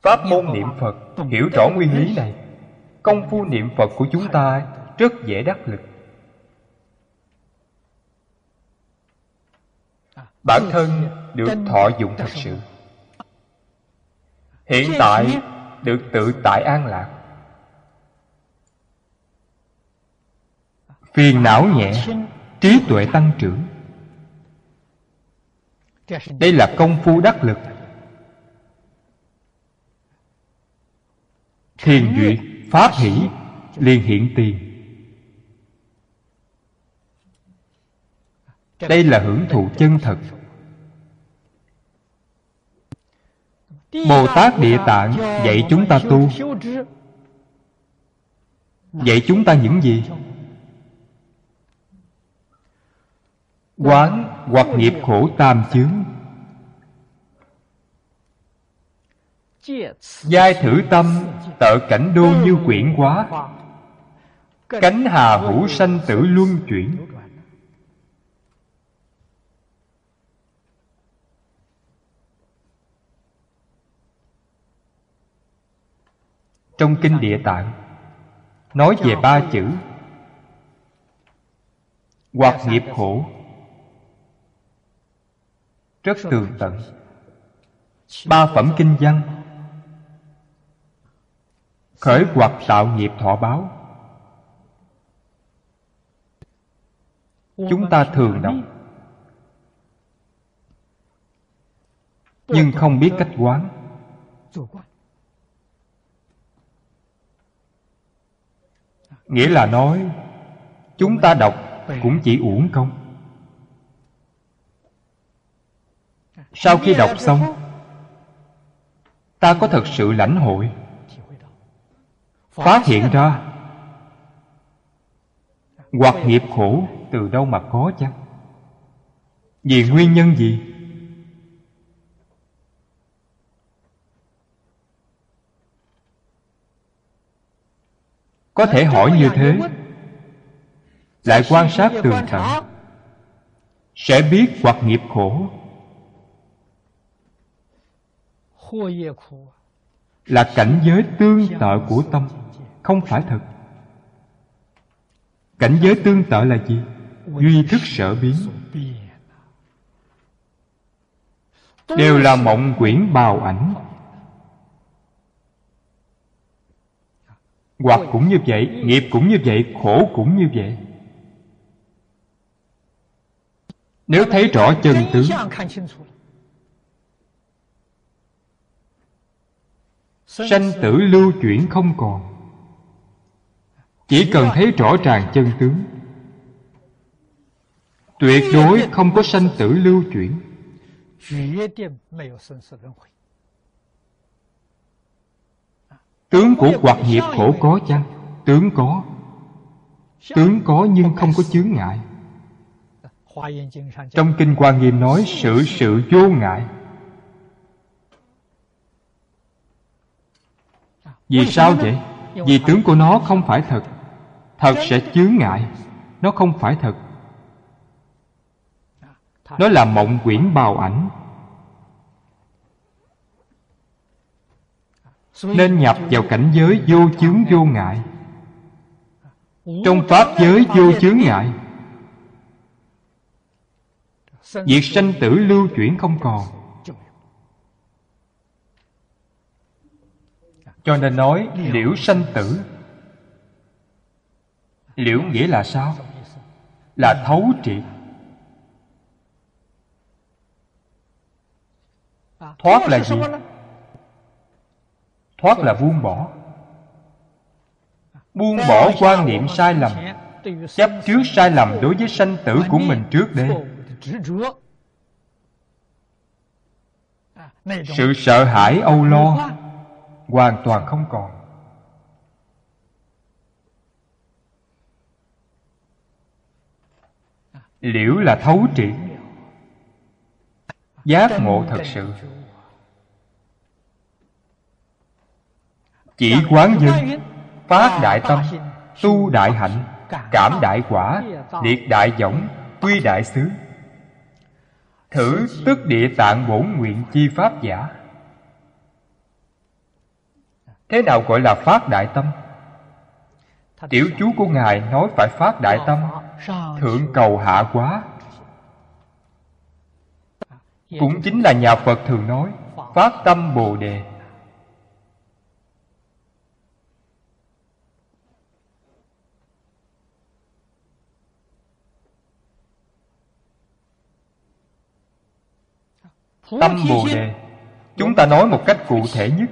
Pháp môn niệm phật hiểu rõ nguyên lý này. Công phu niệm phật của chúng ta rất dễ đắc lực. Bản thân được thọ dụng thật sự. Hiện tại được tự tại an lạc. Phiền não nhẹ, trí tuệ tăng trưởng. Đây là công phu đắc lực. Thiền duyệt, pháp hỷ, liền hiện tiền. Đây là hưởng thụ chân thật. Bồ tát địa tạng dạy chúng ta tu. Dạy chúng ta những gì? Quán hoặc nghiệp khổ tam chướng. Giai thử tâm, tợ cảnh đô như quyển quá cánh hà hữu sanh tử luân chuyển. Trong kinh địa tạng. Nói về ba chữ. Hoặc nghiệp khổ. Rất tường tận. Ba phẩm kinh văn. Khởi hoặc tạo nghiệp thọ báo. Chúng ta thường đọc. Nhưng không biết cách quán. Nghĩa là nói, chúng ta đọc cũng chỉ uổng công. Sau khi đọc xong, ta có thật sự lãnh hội. Phát hiện ra. Hoặc nghiệp khổ từ đâu mà có chăng? Vì nguyên nhân gì? Có thể hỏi như thế. Lại quan sát tường tận sẽ biết hoặc nghiệp khổ. Là cảnh giới tương tự của tâm, không phải thật. Cảnh giới tương tự là gì? Duy thức sở biến. Đều là mộng quyển bào ảnh. Hoặc cũng như vậy, nghiệp cũng như vậy, khổ cũng như vậy. Nếu thấy rõ chân tướng, sanh tử lưu chuyển không còn. Chỉ cần thấy rõ ràng chân tướng, tuyệt đối không có sanh tử lưu chuyển. Tướng của hoạt nghiệp khổ có chăng? Tướng có. Tướng có nhưng không có chướng ngại. Trong kinh Hoa Nghiêm nói, sự sự vô ngại. Vì sao vậy? Vì tướng của nó không phải thật. Thật sẽ chướng ngại. Nó không phải thật. Nó là mộng quyển bào ảnh. Nên nhập vào cảnh giới vô chướng vô ngại Trong Pháp giới vô chướng ngại, Việc sanh tử lưu chuyển không còn Cho nên nói, liễu sanh tử, Liễu nghĩa là sao? Là thấu triệt Thoát là gì? Thoát là buông bỏ. Buông bỏ quan niệm sai lầm, Chấp trước sai lầm đối với sanh tử của mình trước đây Sự sợ hãi, âu lo, Hoàn toàn không còn. Liễu là thấu triệt, Giác ngộ thật sự. Chỉ quán dân Phát đại tâm Tu đại hạnh Cảm đại quả Liệt đại võng Quy đại xứ. Thử tức địa tạng bổn nguyện chi pháp giả. Thế nào gọi là phát đại tâm? Tiểu chú của Ngài nói phải phát đại tâm Thượng cầu hạ quá. Cũng chính là nhà Phật thường nói Phát tâm Bồ Đề Tâm Bồ Đề. Chúng ta nói một cách cụ thể nhất.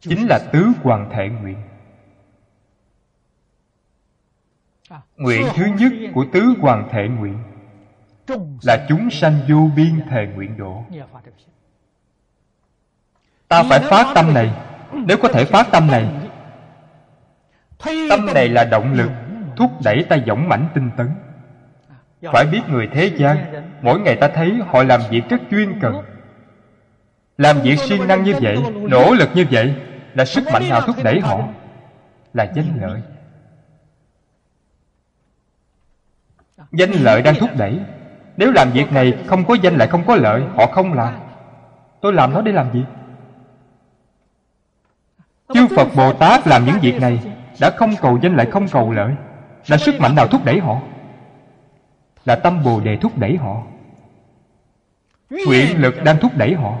Chính là tứ hoàng thể nguyện. Nguyện thứ nhất của tứ hoàng thể nguyện Là chúng sanh vô biên thề nguyện độ. Ta phải phát tâm này. Nếu có thể phát tâm này Tâm này. Là động lực Thúc đẩy ta dũng mãnh tinh tấn phải biết người thế gian, Mỗi ngày ta thấy họ làm việc rất chuyên cần. Làm việc siêng năng như vậy, Nỗ lực như vậy, Là sức mạnh nào thúc đẩy họ? Là danh lợi. Danh lợi đang thúc đẩy. Nếu làm việc này không có danh lại không có lợi, Họ không làm. Tôi làm nó để làm gì? Chư Phật Bồ Tát làm những việc này, Đã không cầu danh lại không cầu lợi, Là sức mạnh nào thúc đẩy họ? Là tâm bồ đề thúc đẩy họ. Nguyện lực đang thúc đẩy họ.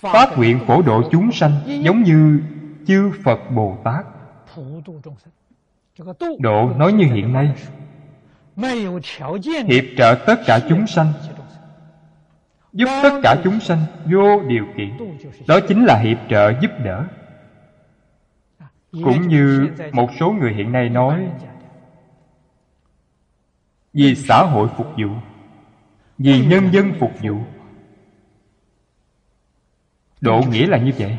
Phát nguyện phổ độ chúng sanh, giống như chư phật bồ tát. Độ nói như hiện nay. Hiệp trợ tất cả chúng sanh. Giúp tất cả chúng sanh vô điều kiện. Đó chính là hiệp trợ giúp đỡ. Cũng như một số người hiện nay nói vì xã hội phục vụ, vì nhân dân phục vụ. Độ nghĩa là như vậy.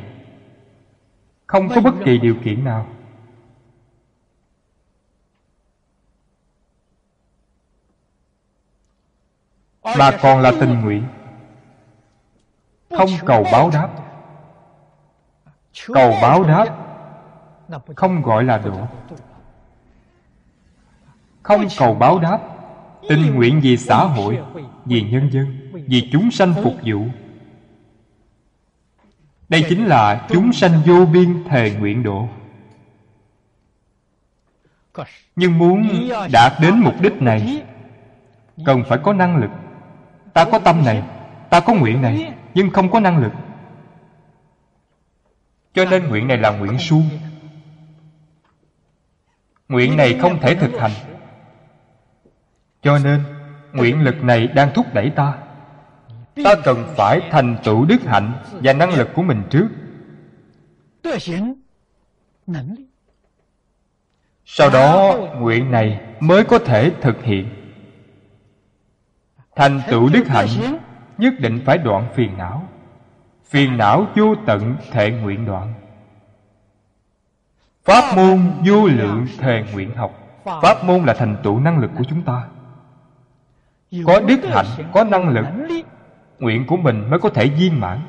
Không có bất kỳ điều kiện nào. Mà còn là tình nguyện. Không cầu báo đáp. Cầu báo đáp không gọi là độ. Không cầu báo đáp tình nguyện vì xã hội, vì nhân dân, vì chúng sanh phục vụ. Đây chính là chúng sanh vô biên thề nguyện độ. Nhưng muốn đạt đến mục đích này, cần phải có năng lực. Ta có tâm này, ta có nguyện này, nhưng không có năng lực. Cho nên nguyện này là nguyện suông. Nguyện này không thể thực hành cho nên, nguyện lực này đang thúc đẩy ta. Ta cần phải thành tựu đức hạnh và năng lực của mình trước. Sau đó, nguyện này mới có thể thực hiện. Thành tựu đức hạnh nhất định phải đoạn phiền não. Phiền não vô tận thệ nguyện đoạn. Pháp môn vô lượng thề nguyện học. Pháp môn là thành tựu năng lực của chúng ta có đức hạnh có năng lực. nguyện của mình mới có thể viên mãn.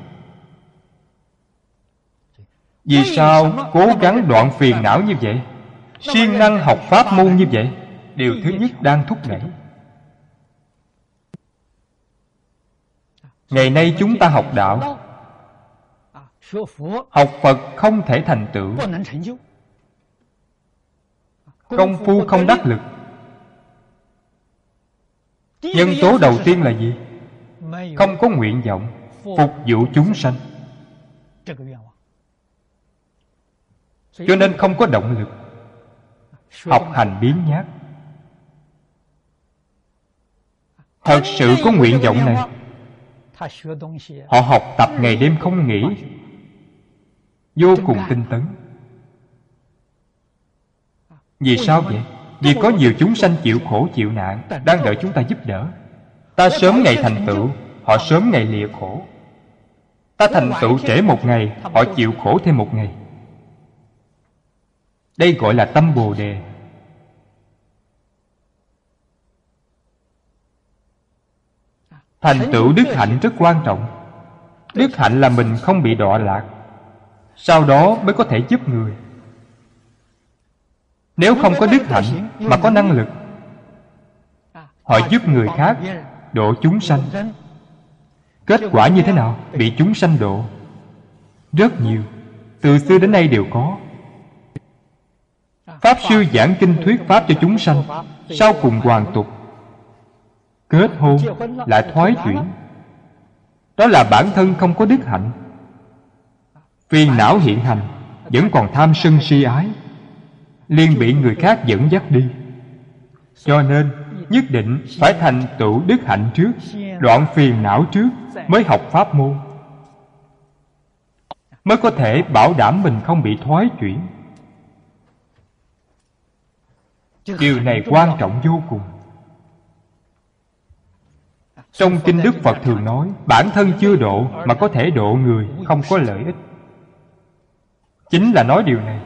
Vì sao cố gắng đoạn phiền não như vậy? Siêng năng học pháp môn như vậy điều thứ nhất đang thúc đẩy. Ngày nay chúng ta học đạo. Học phật không thể thành tựu. Công phu không đắc lực nhân tố đầu tiên là gì? Không có nguyện vọng phục vụ chúng sanh. Cho nên không có động lực học hành biến nhát. Thật sự có nguyện vọng này, họ học tập ngày đêm không nghỉ, vô cùng tinh tấn. Vì sao vậy? Vì có nhiều chúng sanh chịu khổ chịu nạn, đang đợi chúng ta giúp đỡ. Ta sớm ngày thành tựu, họ sớm ngày lìa khổ. Ta thành tựu trễ một ngày, họ chịu khổ thêm một ngày. Đây gọi là tâm bồ đề. Thành tựu đức hạnh rất quan trọng. Đức hạnh là mình không bị đọa lạc. Sau đó mới có thể giúp người nếu không có đức hạnh mà có năng lực họ giúp người khác độ chúng sanh. Kết quả như thế nào? Bị chúng sanh độ rất nhiều. Từ xưa đến nay đều có. Pháp sư giảng kinh thuyết pháp cho chúng sanh sau cùng hoàn tục. Kết hôn lại thoái chuyển. Đó là bản thân không có đức hạnh. Phiền não hiện hành vẫn còn tham sân si ái liền bị người khác dẫn dắt đi. Cho nên, nhất định phải thành tựu đức hạnh trước, đoạn phiền não trước mới học pháp môn. Mới có thể bảo đảm mình không bị thoái chuyển. Điều này quan trọng vô cùng. Trong kinh đức phật thường nói, bản thân chưa độ mà có thể độ người, không có lợi ích. Chính là nói điều này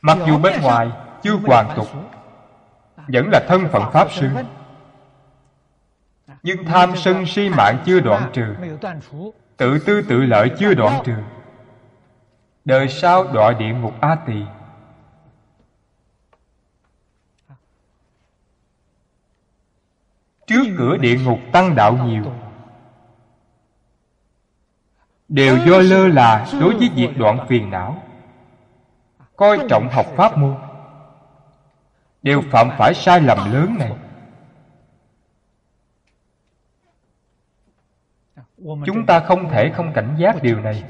mặc dù bên ngoài chưa hoàn tục vẫn là thân phận pháp sư. nhưng tham sân si mạng chưa đoạn trừ. Tự tư tự lợi chưa đoạn trừ. Đời sau đọa địa ngục a tỳ. Trước cửa địa ngục tăng đạo nhiều. Đều do lơ là đối với việc đoạn phiền não coi trọng học pháp môn đều phạm phải sai lầm lớn này. chúng ta không thể không cảnh giác điều này.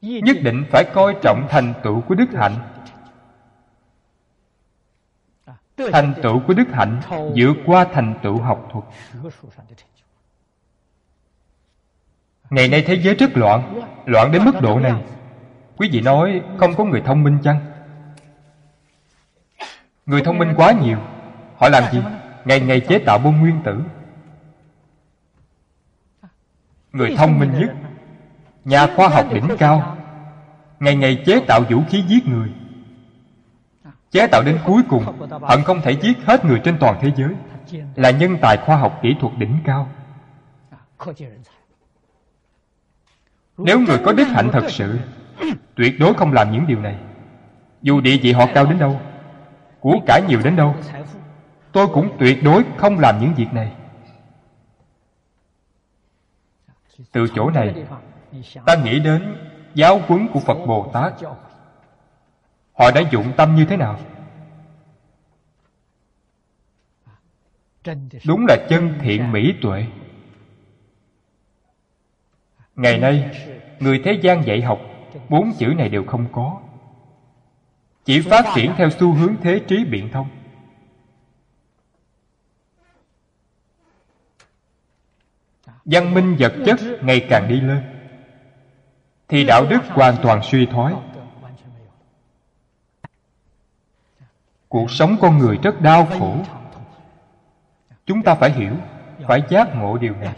Nhất định phải coi trọng thành tựu của đức hạnh. Thành tựu của đức hạnh vượt qua thành tựu học thuật. Ngày nay thế giới rất loạn loạn đến mức độ này quý vị nói không có người thông minh chăng? Người thông minh quá nhiều. Họ làm gì? Ngày ngày chế tạo bom nguyên tử. Người thông minh nhất. Nhà khoa học đỉnh cao. Ngày ngày chế tạo vũ khí giết người. Chế tạo đến cuối cùng, hận không thể giết hết người trên toàn thế giới. Là nhân tài khoa học kỹ thuật đỉnh cao. Nếu người có đức hạnh thật sự tuyệt đối không làm những điều này. Dù địa vị họ cao đến đâu, của cải nhiều đến đâu, tôi cũng tuyệt đối không làm những việc này. Từ chỗ này, ta nghĩ đến giáo huấn của phật bồ tát. Họ đã dụng tâm như thế nào? Đúng là chân thiện mỹ tuệ. Ngày nay, người thế gian dạy học bốn chữ này đều không có. Chỉ phát triển theo xu hướng thế trí biện thông. Văn minh vật chất ngày càng đi lên, thì đạo đức hoàn toàn suy thoái. Cuộc sống con người rất đau khổ. Chúng ta phải hiểu, phải giác ngộ điều này.